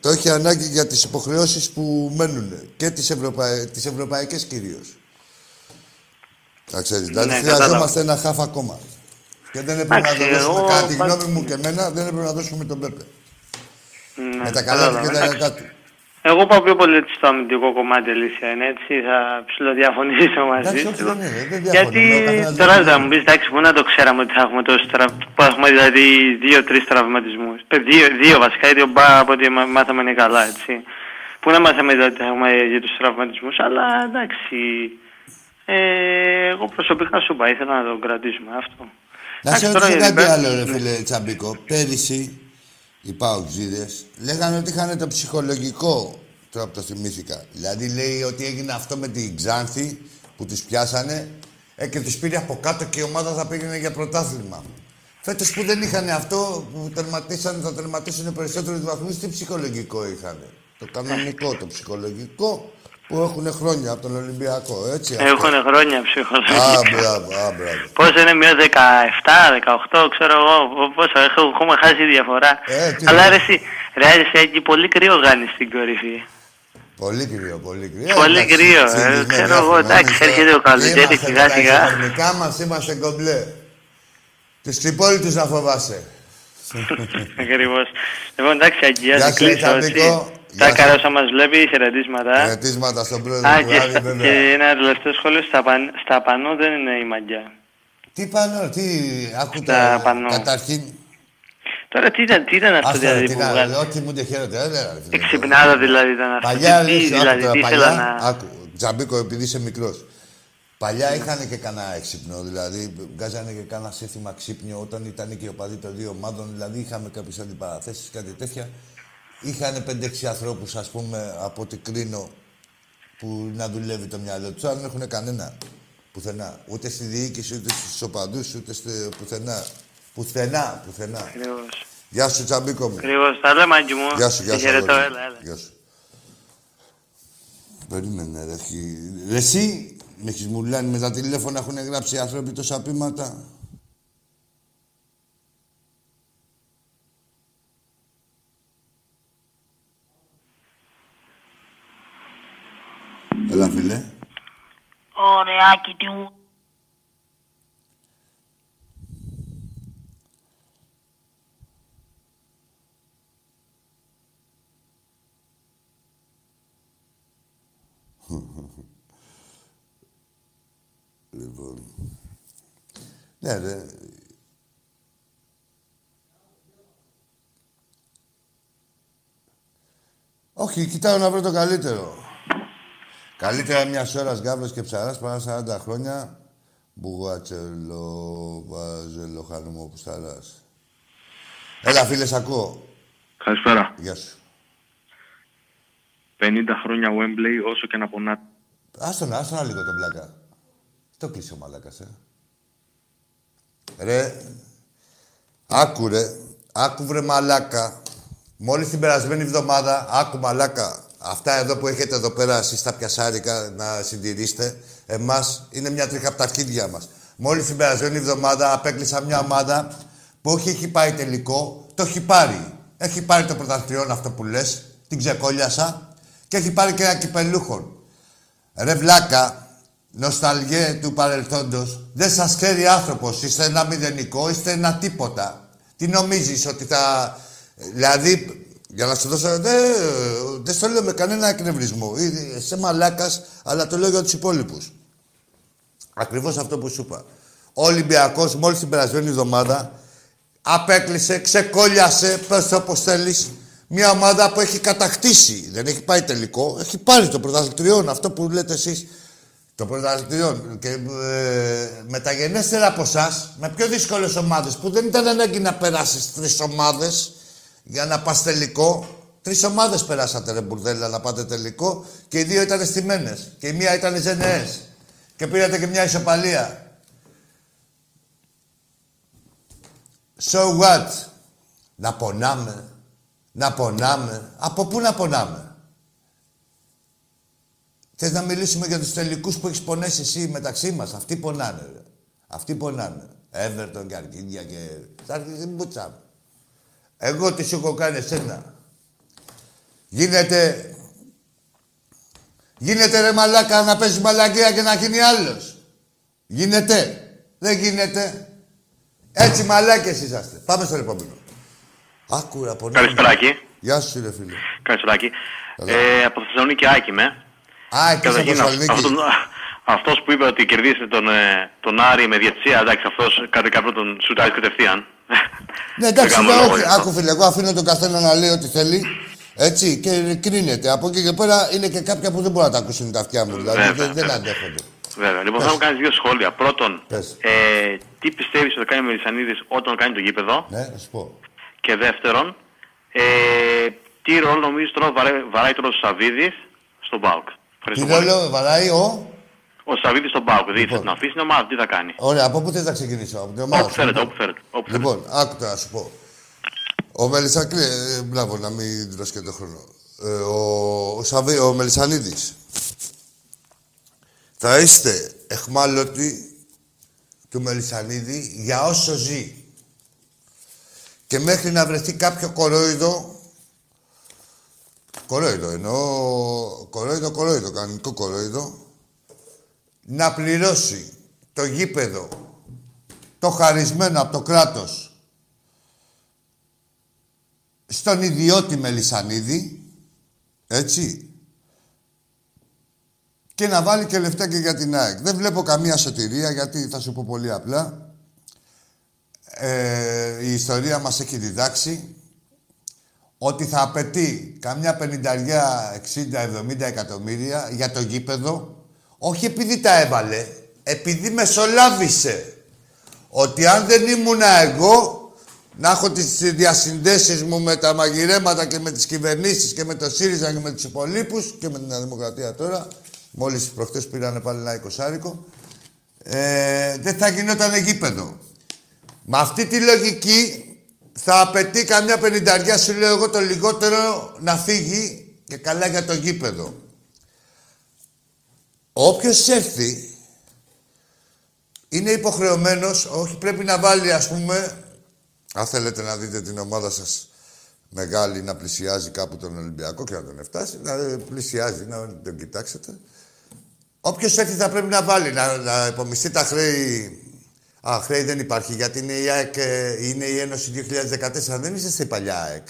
το έχει ανάγκη για τις υποχρεώσεις που μένουν. Και τις, Ευρωπα... τις ευρωπαϊκές κυρίως. Θα ξέρεις. Δηλαδή Ναι, χρειαζόμαστε ένα χαφ ακόμα. Και δεν έπρεπε να Εντάξει, το δώσουμε. εγώ Κατά τη πάντως- γνώμη μου και εμένα, δεν έπρεπε να δώσουμε τον Πέπε. Ναι, Με τα καλά του κατάλαβα, και τα εντάξει. κακά του. Εγώ πάω πιο πολύ έτσι στο αμυντικό κομμάτι, αλήθεια είναι έτσι. Θα ψηλοδιαφωνήσω μαζί Εντάξει, όχι, σου. δεν είναι, δεν διαφωνώ, Γιατί ο καθένας τώρα δεν θα μου πεις, εντάξει, πού να το ξέραμε ότι θα έχουμε τόσους τρα... που έχουμε δηλαδή δύο-τρεις τραυματισμούς. Δύο, δύο βασικά, γιατί ο Μπα από ό,τι μα- μάθαμε είναι καλά, έτσι. Πού να μάθαμε δηλαδή ότι θα έχουμε για τους τραυματισμούς, αλλά εντάξει. Ε, εγώ προσωπικά σου είπα, ήθελα να το κρατήσουμε αυτό. Να σε Εντάξει, τώρα ρωτήσω για κάτι την άλλο, ρε πέ- φίλε Τσαμπίκο. Πέρυσι, οι Παουτζίδες λέγανε ότι είχαν το ψυχολογικό. Τώρα που το θυμήθηκα. Δηλαδή λέει ότι έγινε αυτό με την Ξάνθη που τους πιάσανε ε, και τους πήρε από κάτω και η ομάδα θα πήγαινε για πρωτάθλημα. Φέτος που δεν είχαν αυτό, που τερματίσαν, θα τερματίσουν περισσότερους βαθμούς, τι ψυχολογικό είχαν. Το κανονικό, το ψυχολογικό που έχουν χρόνια από τον Ολυμπιακό, έτσι. αυτό. Έχουν χρόνια Α, ψυχολογικά. μπράβο, α, μπράβο. Πόσο είναι μείον 17, 18, ξέρω εγώ, πο- πόσο, έχω- έχουμε χάσει τη διαφορά. Ε, τι Αλλά ωραία. ρε εσύ, ρε εσύ, εκεί πολύ κρύο κάνεις στην κορυφή. Πολύ κρύο, πολύ κρύο. Πολύ Εντάξει, κρύο, ε, συνηθισμένοι ξέρω εγώ, έχουμε, εντάξει, εμείς, έρχεται ο καλοκαίρι είμαστε σιγά με τα σιγά. ισοπαρνικά μας είμαστε κομπλέ. Τους Τρυπόλοιτους να φοβάσαι. Ακριβώς. Λοιπόν, εντάξει, Αγγία, Γεια δεν σου, κλείσω έτσι. Τσαμπίκο. Τα Γεια καλά σου. όσα μας βλέπει, χαιρετίσματα. Χαιρετίσματα στον πρόεδρο Α, του και, Άρη, στα- βέβαια. και ένα τελευταίο σχόλιο, στα, παν, στα πανό δεν είναι η μαγιά. Τι πάνω, τι, άκου Στα τα, πανό. καταρχήν; Τώρα τι ήταν, τι ήταν αυτό Άστα, δηλαδή τι που να- βγάλε; Ό,τι μου χαίρεται, ε, ρε, φίλε. Εξυπνάδα δηλαδή ήταν αυτό. Παλιά, τι, λες, άκου δηλαδή, τώρα, τι ήθελα παλιά, να... άκου, Τζαμπίκο, επειδή είσαι μικρός. Παλιά είχαν και κανένα έξυπνο, δηλαδή βγάζανε και κανένα σύνθημα ξύπνιο όταν ήταν και οι οπαδοί των δύο ομάδων. Δηλαδή είχαμε κάποιες αντιπαραθέσεις, κάτι τέτοια. Είχαν 5-6 ανθρώπους, ας πούμε, από ό,τι κρίνω, που να δουλεύει το μυαλό τους. Αλλά δεν έχουν κανένα. Πουθενά. Ούτε στη διοίκηση, ούτε στους οπαδού, ούτε στη, πουθενά. Πουθενά, πουθενά. Ακριβώς. Γεια σου, Τσαμπίκο μου. Ακριβώς. Τα λέμε, Άκη μου. Γεια σου, γεια Σε σου. χαιρετώ, αγόρι μου. έλα, έλα. Γεια σου. Περίμενε, ρε. χι- Ρε, Εσύ, Με έχεις μουλάνει με τα τηλέφωνα έχουν γράψει οι άνθρωποι τόσα πείματα. Έλα, φίλε. Ωραία, και τι μου. Λοιπόν. Ναι, ρε. Όχι, κοιτάω να βρω το καλύτερο. Καλύτερα μια ώρα γκάβρος και ψαράς παρά 40 χρόνια μπουγάτσελο, βάζελο, χάνουμε που σταράς. Έλα, φίλες, σ' ακούω. Καλησπέρα. Γεια σου. 50 χρόνια Wembley, όσο και να πονάτε. Άστον, άστον λίγο τον πλάκα. Το κλείσε ο μαλάκας, ε. Ρε, άκου ρε, άκου βρε μαλάκα. Μόλις την περασμένη εβδομάδα, άκου μαλάκα. Αυτά εδώ που έχετε εδώ πέρα εσείς τα πιασάρικα να συντηρήσετε, εμάς είναι μια τρίχα από τα αρχίδια μας. Μόλις την περασμένη εβδομάδα απέκλεισα μια ομάδα που όχι έχει πάει τελικό, το έχει πάρει. Έχει πάρει το πρωταθλητριόν αυτό που λες, την ξεκόλιασα και έχει πάρει και ένα κυπελούχο. Ρε βλάκα, νοσταλγέ του παρελθόντος, δεν σας ξέρει άνθρωπος. Είστε ένα μηδενικό, είστε ένα τίποτα. Τι νομίζεις ότι θα... Δηλαδή, για να σου δώσω... Δεν, δεν στο λέω με κανένα εκνευρισμό. Είσαι μαλάκας, αλλά το λέω για τους υπόλοιπους. Ακριβώς αυτό που σου είπα. Ο Ολυμπιακός μόλις την περασμένη εβδομάδα απέκλεισε, ξεκόλιασε, πες το όπως θέλεις, μια ομάδα που έχει κατακτήσει. Δεν έχει πάει τελικό, έχει πάρει το πρωταθλητριόν, αυτό που λέτε εσείς. Το πρωταθλητριόν. Και ε, μεταγενέστερα από εσάς, με πιο δύσκολες ομάδες, που δεν ήταν ανάγκη να περάσεις τρεις ομάδες για να πας τελικό. Τρεις ομάδες περάσατε, ρε μπουρδέλα, να πάτε τελικό και οι δύο ήταν στημένες. Και η μία ήταν ζενεές. Και πήρατε και μια ισοπαλία. So what; Να πονάμε. Να πονάμε. Από πού να πονάμε; Θες να μιλήσουμε για τους τελικούς που έχεις πονέσει εσύ μεταξύ μας; Αυτοί πονάνε, ρε. Αυτοί πονάνε. Εύερτον και Αρκίδια και... Θα αρχίσει μπούτσα. Μου. Εγώ τι σου έχω κάνει εσένα. Γίνεται... Γίνεται ρε μαλάκα να παίζεις μαλακία και να γίνει άλλος. Γίνεται. Δεν γίνεται. Έτσι μαλάκες είσαστε. Πάμε στο επόμενο. Άκουρα από Καλησπέρα, Άκη. Γεια σου, ρε φίλε. Καλησπέρα, Άκη. Ε, από Θεσσαλονίκη, Άκη με. Α, εκεί από Θεσσαλονίκη. αυτόν, αυτός που είπε ότι κερδίσετε τον, ε, τον Άρη με διατσία, εντάξει, αυτός κάτι κάποιο τον σουτάρει κατευθείαν. Ναι, εντάξει, Δεν λέω, κάνω όχι. λόγο, Άκου φίλε, εγώ αφήνω τον καθένα να λέει ό,τι θέλει. Έτσι, και κρίνεται. Από εκεί και πέρα είναι και κάποια που δεν μπορούν να τα ακούσουν τα αυτιά μου. Δηλαδή Βέβαια, δεν, δεν βέβαια. αντέχονται. Βέβαια. Λοιπόν, Πες. θα μου κάνεις δύο σχόλια. Πρώτον, Πες. ε, τι πιστεύεις ότι κάνει ο Μελισανίδης όταν κάνει το γήπεδο; Ναι, να σου πω. Και δεύτερον, ε, τι ρόλο νομίζεις τώρα βαράει, βαράει τώρα ο Σαββίδης στον ΠΑΟΚ; Τι Ευχαριστώ πολύ. ρόλο βαράει ο. Ο Σαββίδης στον ΠΑΟΚ. Δηλαδή Λοιπόν. θα την αφήσει την ομάδα, τι θα κάνει; Ωραία, από πού θες να ξεκινήσω, από την ομάδα Όπου σου, θέλετε, λοιπόν. όπου θέλετε. Όπου θέλετε. Λοιπόν, άκου τώρα να σου πω. Ο Μελισανίδη, ε, μπράβο, να μην τρως και τον χρόνο. Ε, ο, ο, Σαββί, ο Μελισανίδης. Θα είστε εχμάλωτοι του Μελισανίδη για όσο ζει. Και μέχρι να βρεθεί κάποιο κορόιδο, κορόιδο εννοώ, κορόιδο, κορόιδο, κανονικό κορόιδο, να πληρώσει το γήπεδο, το χαρισμένο από το κράτος, στον ιδιώτη Μελισανίδη, έτσι, και να βάλει και λεφτά και για την ΑΕΚ. Δεν βλέπω καμία σωτηρία, γιατί θα σου πω πολύ απλά. Ε, η ιστορία μας έχει διδάξει ότι θα απαιτεί καμιά πενηνταριά, 60-70 εκατομμύρια για το γήπεδο, όχι επειδή τα έβαλε, επειδή μεσολάβησε. Ότι αν δεν ήμουνα εγώ, να έχω τις διασυνδέσεις μου με τα μαγειρέματα και με τις κυβερνήσεις και με το ΣΥΡΙΖΑ και με τους υπολείπους και με την Νέα Δημοκρατία τώρα, μόλις προχτές πήρανε πάλι ένα εικοσάρικο, ε, δεν θα γινόταν γήπεδο. Με αυτή τη λογική θα απαιτεί καμιά πενηνταριά, σου λέω εγώ το λιγότερο, να φύγει και καλά για το γήπεδο. Όποιος έρθει είναι υποχρεωμένος, όχι πρέπει να βάλει ας πούμε, αν θέλετε να δείτε την ομάδα σας μεγάλη να πλησιάζει κάπου τον Ολυμπιακό και να τον φτάσει, να πλησιάζει, να τον κοιτάξετε. Όποιος έρθει θα πρέπει να βάλει, να, να υπομειστεί τα χρέη. Α, χρέη δεν υπάρχει, γιατί είναι η, ΑΕΚ, ε, είναι η Ένωση 2014. Δεν είστε η παλιά ΑΕΚ.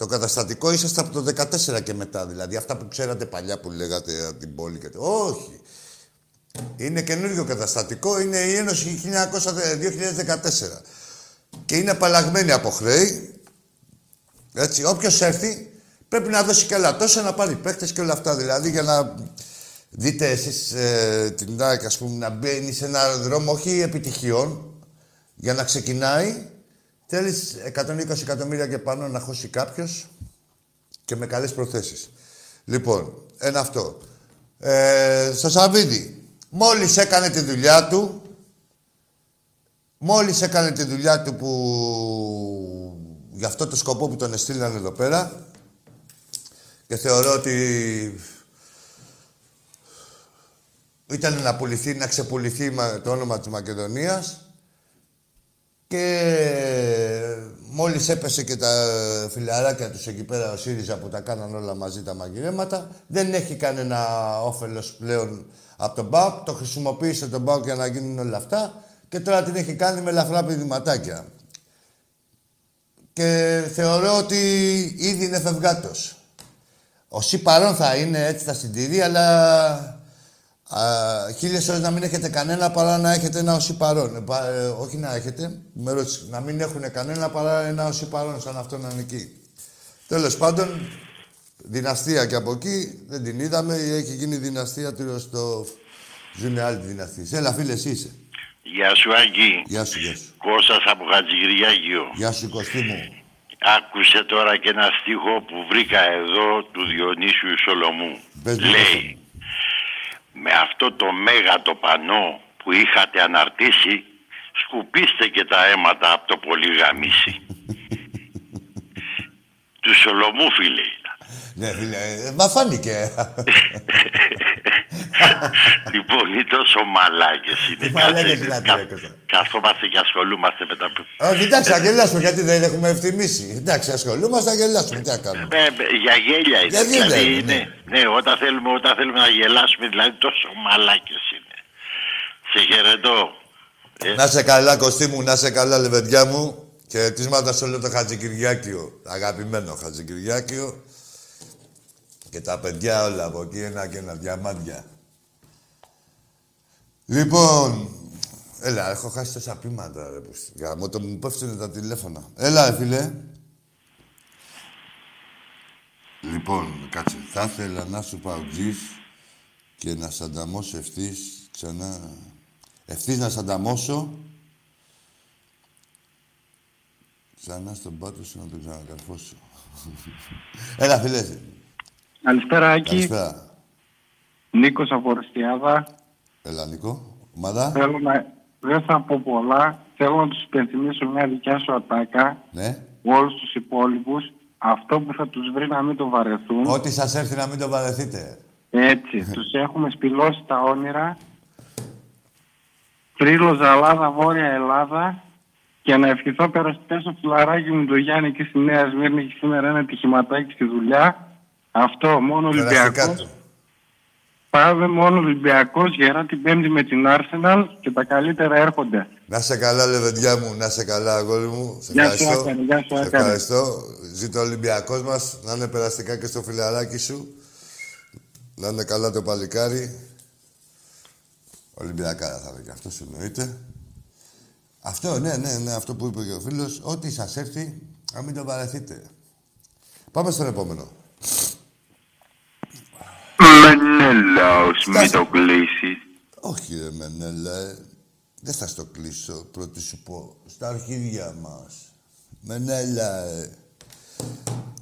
Το καταστατικό είσαστε από το 2014 και μετά. Δηλαδή αυτά που ξέρατε παλιά που λέγατε από την πόλη και το. Όχι. Είναι καινούριο καταστατικό, είναι η Ένωση 2014. Και είναι απαλλαγμένη από χρέη. Έτσι, όποιος έρθει πρέπει να δώσει και άλλα τόσα να πάρει παίχτες και όλα αυτά. Δηλαδή για να δείτε εσείς ε, την ΑΕΚ, ας πούμε, να μπαίνει σε ένα δρόμο όχι επιτυχιών, για να ξεκινάει, θέλεις 120 εκατομμύρια και πάνω να χώσει κάποιος και με καλές προθέσεις. Λοιπόν, ένα αυτό. Ε, στο Σαββίδι, μόλις έκανε τη δουλειά του, μόλις έκανε τη δουλειά του που για αυτό το σκοπό που τον εστήλαν εδώ πέρα και θεωρώ ότι ήταν να πουληθεί, να ξεπουληθεί το όνομα της Μακεδονίας και μόλις έπεσε και τα φιλαράκια τους εκεί πέρα ο ΣΥΡΙΖΑ που τα κάναν όλα μαζί τα μαγειρέματα δεν έχει κανένα όφελος πλέον από τον ΠΑΟΚ, το χρησιμοποίησε τον ΠΑΟΚ για να γίνουν όλα αυτά και τώρα την έχει κάνει με ελαφρά πηδηματάκια. Και θεωρώ ότι ήδη είναι φευγάτος. Ο παρόν θα είναι, έτσι θα συντηρεί, αλλά χίλιες ώρες να μην έχετε κανένα παρά να έχετε ένα όσοι παρόν. Ε, ε, όχι να έχετε, με ρώτησε, να μην έχουν κανένα παρά ένα όσοι παρόν, σαν αυτό να είναι εκεί. Τέλος πάντων, δυναστεία και από εκεί δεν την είδαμε, έχει γίνει δυναστεία του στο... Ζουν άλλη δυναστή. Έλα φίλε, εσύ είσαι. Γεια σου Άγγι. Γεια σου, γεια σου. Κώστας από Χατζηγυριάγιο. Γεια σου Κωστή μου. Άκουσε τώρα και ένα στίχο που βρήκα εδώ του Διονύσιου Σολομού. Λέει, με αυτό το μέγατο πανό που είχατε αναρτήσει, σκουπίστε και τα αίματα από το πολύ γαμίσι. τους Σολομού, φίλε. Ναι, φίλε, μα φάνηκε. λοιπόν, είναι τόσο μαλάκες είναι. Μαλάκες είναι Καθόμαστε και ασχολούμαστε με τα. Όχι, εντάξει, αγελάσουμε γιατί δεν έχουμε ευθυμίσει. Εντάξει, ασχολούμαστε, αγελάσουμε. Τι να κάνουμε. Ε, για γέλια είναι. Για γέλια δηλαδή, είναι, ναι. ναι, όταν, θέλουμε, όταν θέλουμε να γελάσουμε, δηλαδή τόσο μαλάκες είναι. Σε χαιρετώ. Ε. Να σε καλά, Κωστή μου, να σε καλά, λεβεντιά μου. Και σε όλο το Χατζικυριάκιο. Αγαπημένο Χατζικυριάκιο. Και τα παιδιά όλα από εκεί, ένα και ένα, διαμάντια. Λοιπόν, έλα, έχω χάσει τόσα πείματα, ρε Για το μου πέφτουνε τα τηλέφωνα. Έλα, φίλε. Λοιπόν, κάτσε. Θα ήθελα να σου πάω και να σ' ανταμώσω ευθύς ξανά. Ευθύς να σ' ανταμώσω. Ξανά στον πάτο σου να τον ξανακαρφώσω. Έλα, φίλε. Καλησπέρα, Άκη. Καλησπέρα. Νίκος από Ρεστιάδα. Έλα, Νίκο. Ομάδα. Θέλω να... Δεν θα πω πολλά. Θέλω να τους υπενθυμίσω μια δικιά σου ατάκα. Ναι. Όλους τους υπόλοιπους. Αυτό που θα τους βρει να μην το βαρεθούν. Ό,τι σας έρθει να μην το βαρεθείτε. Έτσι. τους έχουμε σπηλώσει τα όνειρα. Τρίλος Ζαλάδα, Βόρεια Ελλάδα. Και να ευχηθώ περαστικά στο φιλαράκι μου το Γιάννη εκεί στη Νέα Σμύρνη και σήμερα ένα τυχηματάκι στη δουλειά. Αυτό, μόνο Ολυμπιακός. Πάμε μόνο Ολυμπιακός γερά την Πέμπτη με την Arsenal και τα καλύτερα έρχονται. Να σε καλά, λεβεντιά μου, να σε καλά, αγόρι μου. Σε γεια ευχαριστώ. Σου, άκανε, γεια σου, σε ευχαριστώ. Ζήτω ο Ολυμπιακός μας, να είναι περαστικά και στο φιλαράκι σου. Να είναι καλά το παλικάρι. Ολυμπιακά θα είναι και αυτός, εννοείται. Αυτό, ναι, ναι, ναι, αυτό που είπε και ο φίλος, ό,τι σας έρθει, να μην το βαρεθείτε. Πάμε στον επόμενο. Μενέλαος, μην το κλείσεις. Όχι ρε Μενέλα, ε. δεν θα στο κλείσω, πρώτη σου πω. Στα αρχίδια μας. Μενέλα, ε.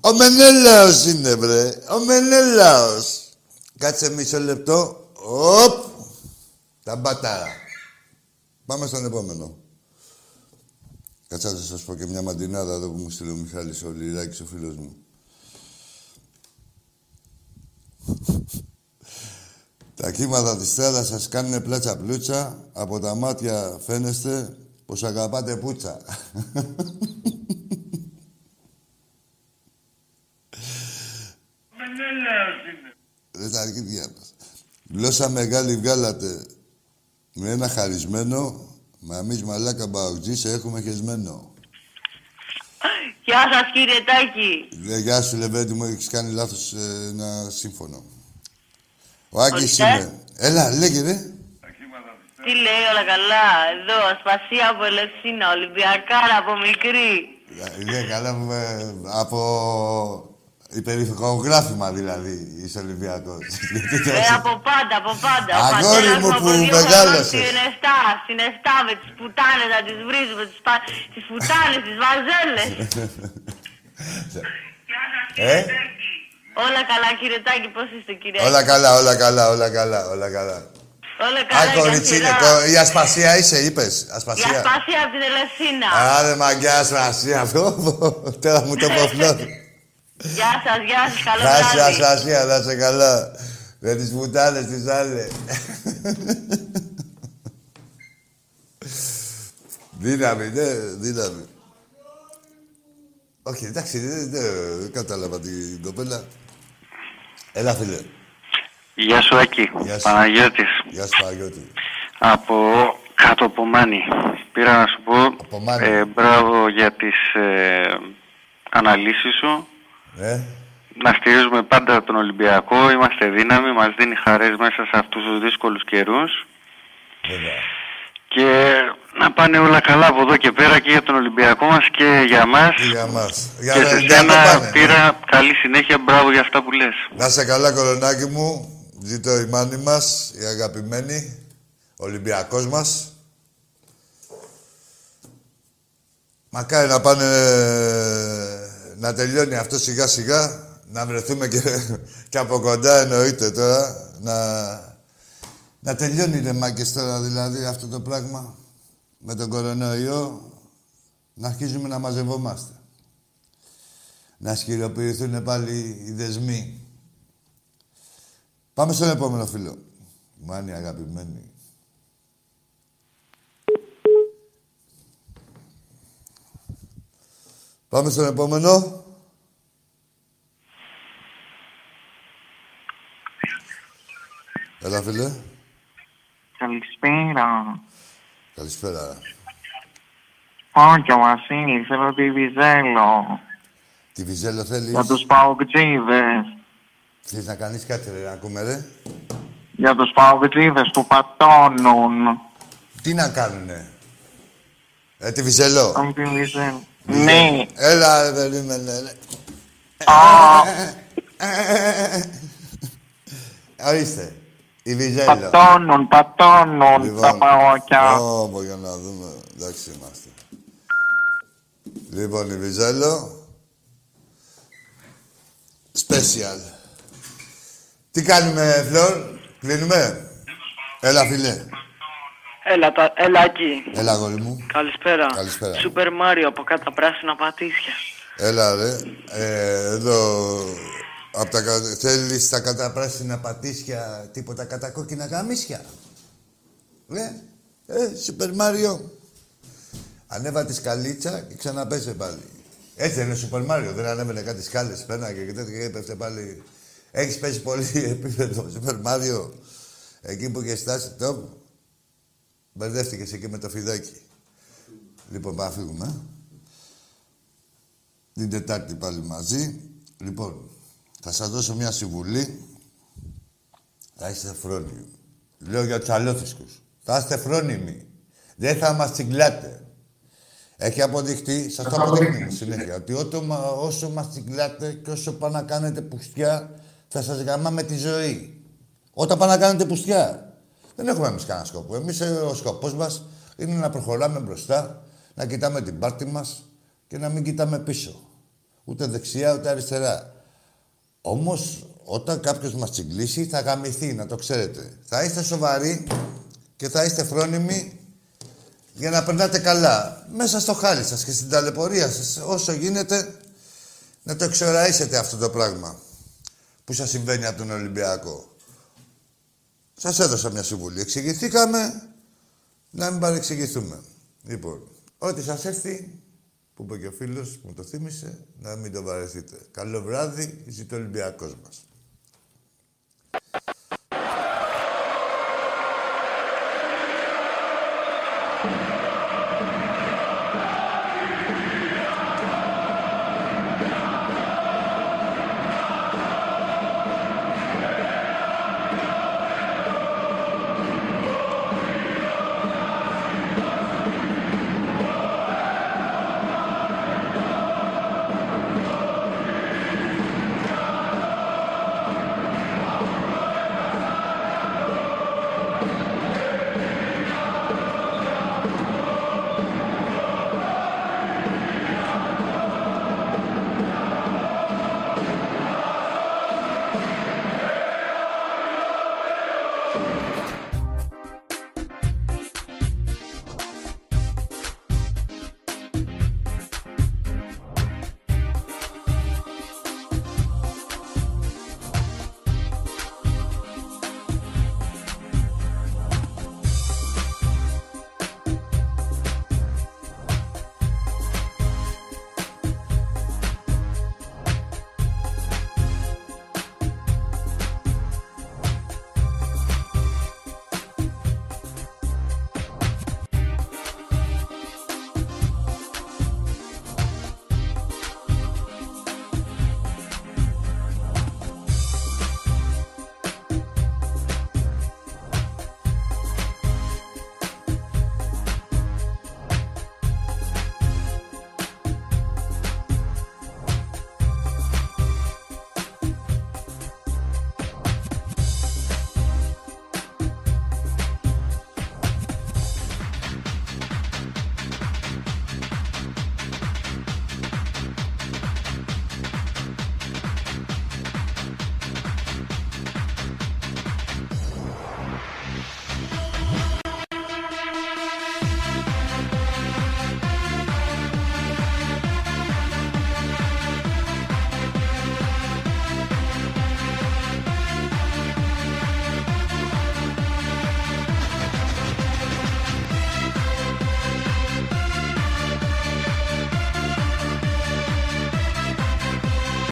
Ο Μενέλαος είναι, βρε. Ο Μενέλαος. Κάτσε μισό λεπτό. Οπ. Τα μπατάρα. Πάμε στον επόμενο. Κάτσε να σας πω και μια μαντινάδα εδώ που μου στείλει ο Μιχάλης ο Λιράκης, ο φίλος μου. Τα κύματα της στράτας σας κάνουν πλάτσα πλούτσα. Από τα μάτια φαίνεστε πως αγαπάτε πούτσα. Δεν τα αρκεί διάβαση. Γλώσσα μεγάλη βγάλατε με ένα χαρισμένο, μα εμείς μαλάκα μπαουτζής σε έχουμε χεσμένο. Γεια σας κύριε Τάκη. Ε, γεια σου Λεβέντη μου, έχεις κάνει λάθος ε, ένα σύμφωνο. Ο Άκης Ορίστε. είμαι. Έλα, λέγε ρε. Τι λέει όλα καλά. Εδώ ασπασία από Ελευσίνα, Ολυμπιακάρα από μικρή. Ναι, καλά μου, ε, από υπερηφικογράφημα δηλαδή, είσαι Ολυμπιακός. Ε, από πάντα, από πάντα. Ο Αγόρι πατέρας μου από που δύο χρόνια μεγάλωσες. Στην 7, στην 7 με τις πουτάνες να τις βρίζουμε, τις, πα... τις πουτάνες, τις βαζέλες. ε, όλα καλά κύριε Τάκη, πώς είστε κύριε; όλα καλά, όλα καλά, όλα καλά, όλα καλά. Όλα καλά. Α, κορίτσι είναι. καθαρά. το- Η ασπασία είσαι, είπες. Η Ασπασία. ασπασία από την Ελευσίνα. Άρε μαγκιά, ασπασία. αυτό. Τώρα μου το ποφλώνει. Γεια σας, γεια σας, καλό Να είσαι βράδυ. ασπασία, να είσαι καλά. Με τις πουτάνες τις άλλες. δύναμη, ναι, δύναμη. Όχι, εντάξει, δεν, δεν- δεν κατάλαβα την κοπέλα. Έλα, φίλε. Γεια σου Άκη, Γεια σου. Παναγιώτης. Γεια σου, Παναγιώτη. Από κάτω από Μάνη. Πήρα να σου πω Μάνη. ε, μπράβο για τις ε, αναλύσεις σου. Ε, Να στηρίζουμε πάντα τον Ολυμπιακό. Είμαστε δύναμη, μας δίνει χαρές μέσα σε αυτούς τους δύσκολους καιρούς. βέβαια. Και να πάνε όλα καλά από εδώ και πέρα και για τον Ολυμπιακό μας και για μας. Και για μας. Για και τον σε Ολυμπιακό σένα πάνε. πήρα καλή συνέχεια. Μπράβο για αυτά που λες. Να είσαι καλά, κορονάκι μου. Ζήτω η μάνη μας, η αγαπημένη, ο Ολυμπιακός μας. Μακάρι να πάνε να τελειώνει αυτό σιγά σιγά, να βρεθούμε και, και από κοντά εννοείται τώρα, να, να τελειώνει ρε μάγκες τώρα δηλαδή αυτό το πράγμα με τον κορονοϊό, να αρχίζουμε να μαζευόμαστε. Να σκυροποιηθούν πάλι οι δεσμοί. Πάμε στον επόμενο φίλο. Μάνη αγαπημένη. Πάμε στον επόμενο. Έλα, φίλε. Καλησπέρα. Καλησπέρα. Όχι, ο Βασίλη, θέλω τη Βιζέλο. Τι βυζέλο θέλεις; Για τους παοκτζίδες. Θέλεις να κάνεις κάτι, ρε, να ακούμε, ρε; Για τους παοκτζίδες που πατώνουν. Τι να κάνουνε; Ε, τη βυζέλο. Αν τη Βιζέλο. Ναι. Έλα, ρε, περίμενε, ρε. Ορίστε. Η Βυζέλο. Πατώνουν, πατώνουν τα παγωκιά. Ω, για να δούμε. Εντάξει είμαστε. Λοιπόν, η Βυζέλο. Special. Τι κάνουμε, Φλόρ; Κλείνουμε; Έλα, φίλε. Έλα, τα, έλα εκεί. Έλα, αγόρι μου. Καλησπέρα. Καλησπέρα. Σούπερ Μάριο από κάτω πράσινα πατήσια. Έλα, ρε. Ε, εδώ... Απ τα, κα- θέλεις τα καταπράσινα πατήσια, τίποτα κατακόκκινα γαμίσια; Ναι. Ε, Σούπερ Μάριο. Ανέβα τη σκαλίτσα και ξαναπέσε πάλι. Έτσι είναι Σούπερ Μάριο. Δεν ανέβαινε κάτι σκάλες, πέναγε και τέτοια και έπεφτε πάλι. Έχεις πέσει πολύ επίπεδο Σούπερ Μάριο. Εκεί που είχες στάσει το... Μπερδεύτηκες εκεί με το φιδάκι. Λοιπόν, πάμε να φύγουμε. ε. Την Τετάρτη πάλι μαζί. Λοιπόν, θα σας δώσω μια συμβουλή. Θα είστε φρόνιμοι. Λέω για τους αλόθυσκους. Θα είστε φρόνιμοι. Δεν θα μας τσιγκλάτε. Έχει αποδειχτεί, σας το αποδεικνύουμε συνέχεια, ότι ότο, μα- όσο μας τσιγκλάτε και όσο πάνε να κάνετε πουστιά, θα σας γαμάμε τη ζωή. Όταν πάνε να κάνετε πουστιά. Δεν έχουμε εμείς κανένα σκοπό. Εμείς ε, ο σκοπός μας είναι να προχωράμε μπροστά, να κοιτάμε την πάρτη μας και να μην κοιτάμε πίσω. Ούτε δεξιά, ούτε αριστερά. Όμως, όταν κάποιος μας τσιγκλίσει, θα γαμηθεί, να το ξέρετε. Θα είστε σοβαροί και θα είστε φρόνιμοι για να περνάτε καλά. Μέσα στο χάρι σας και στην ταλαιπωρία σας, όσο γίνεται, να το εξοραίσετε αυτό το πράγμα που σας συμβαίνει από τον Ολυμπιακό. Σας έδωσα μια συμβουλή. Εξηγηθήκαμε, να μην παρεξηγηθούμε. Λοιπόν, ό,τι σας έρθει, που είπε και ο φίλος που μου το θύμισε, να μην το βαρεθείτε. Καλό βράδυ, ζητώ ο Ολυμπιακός μας.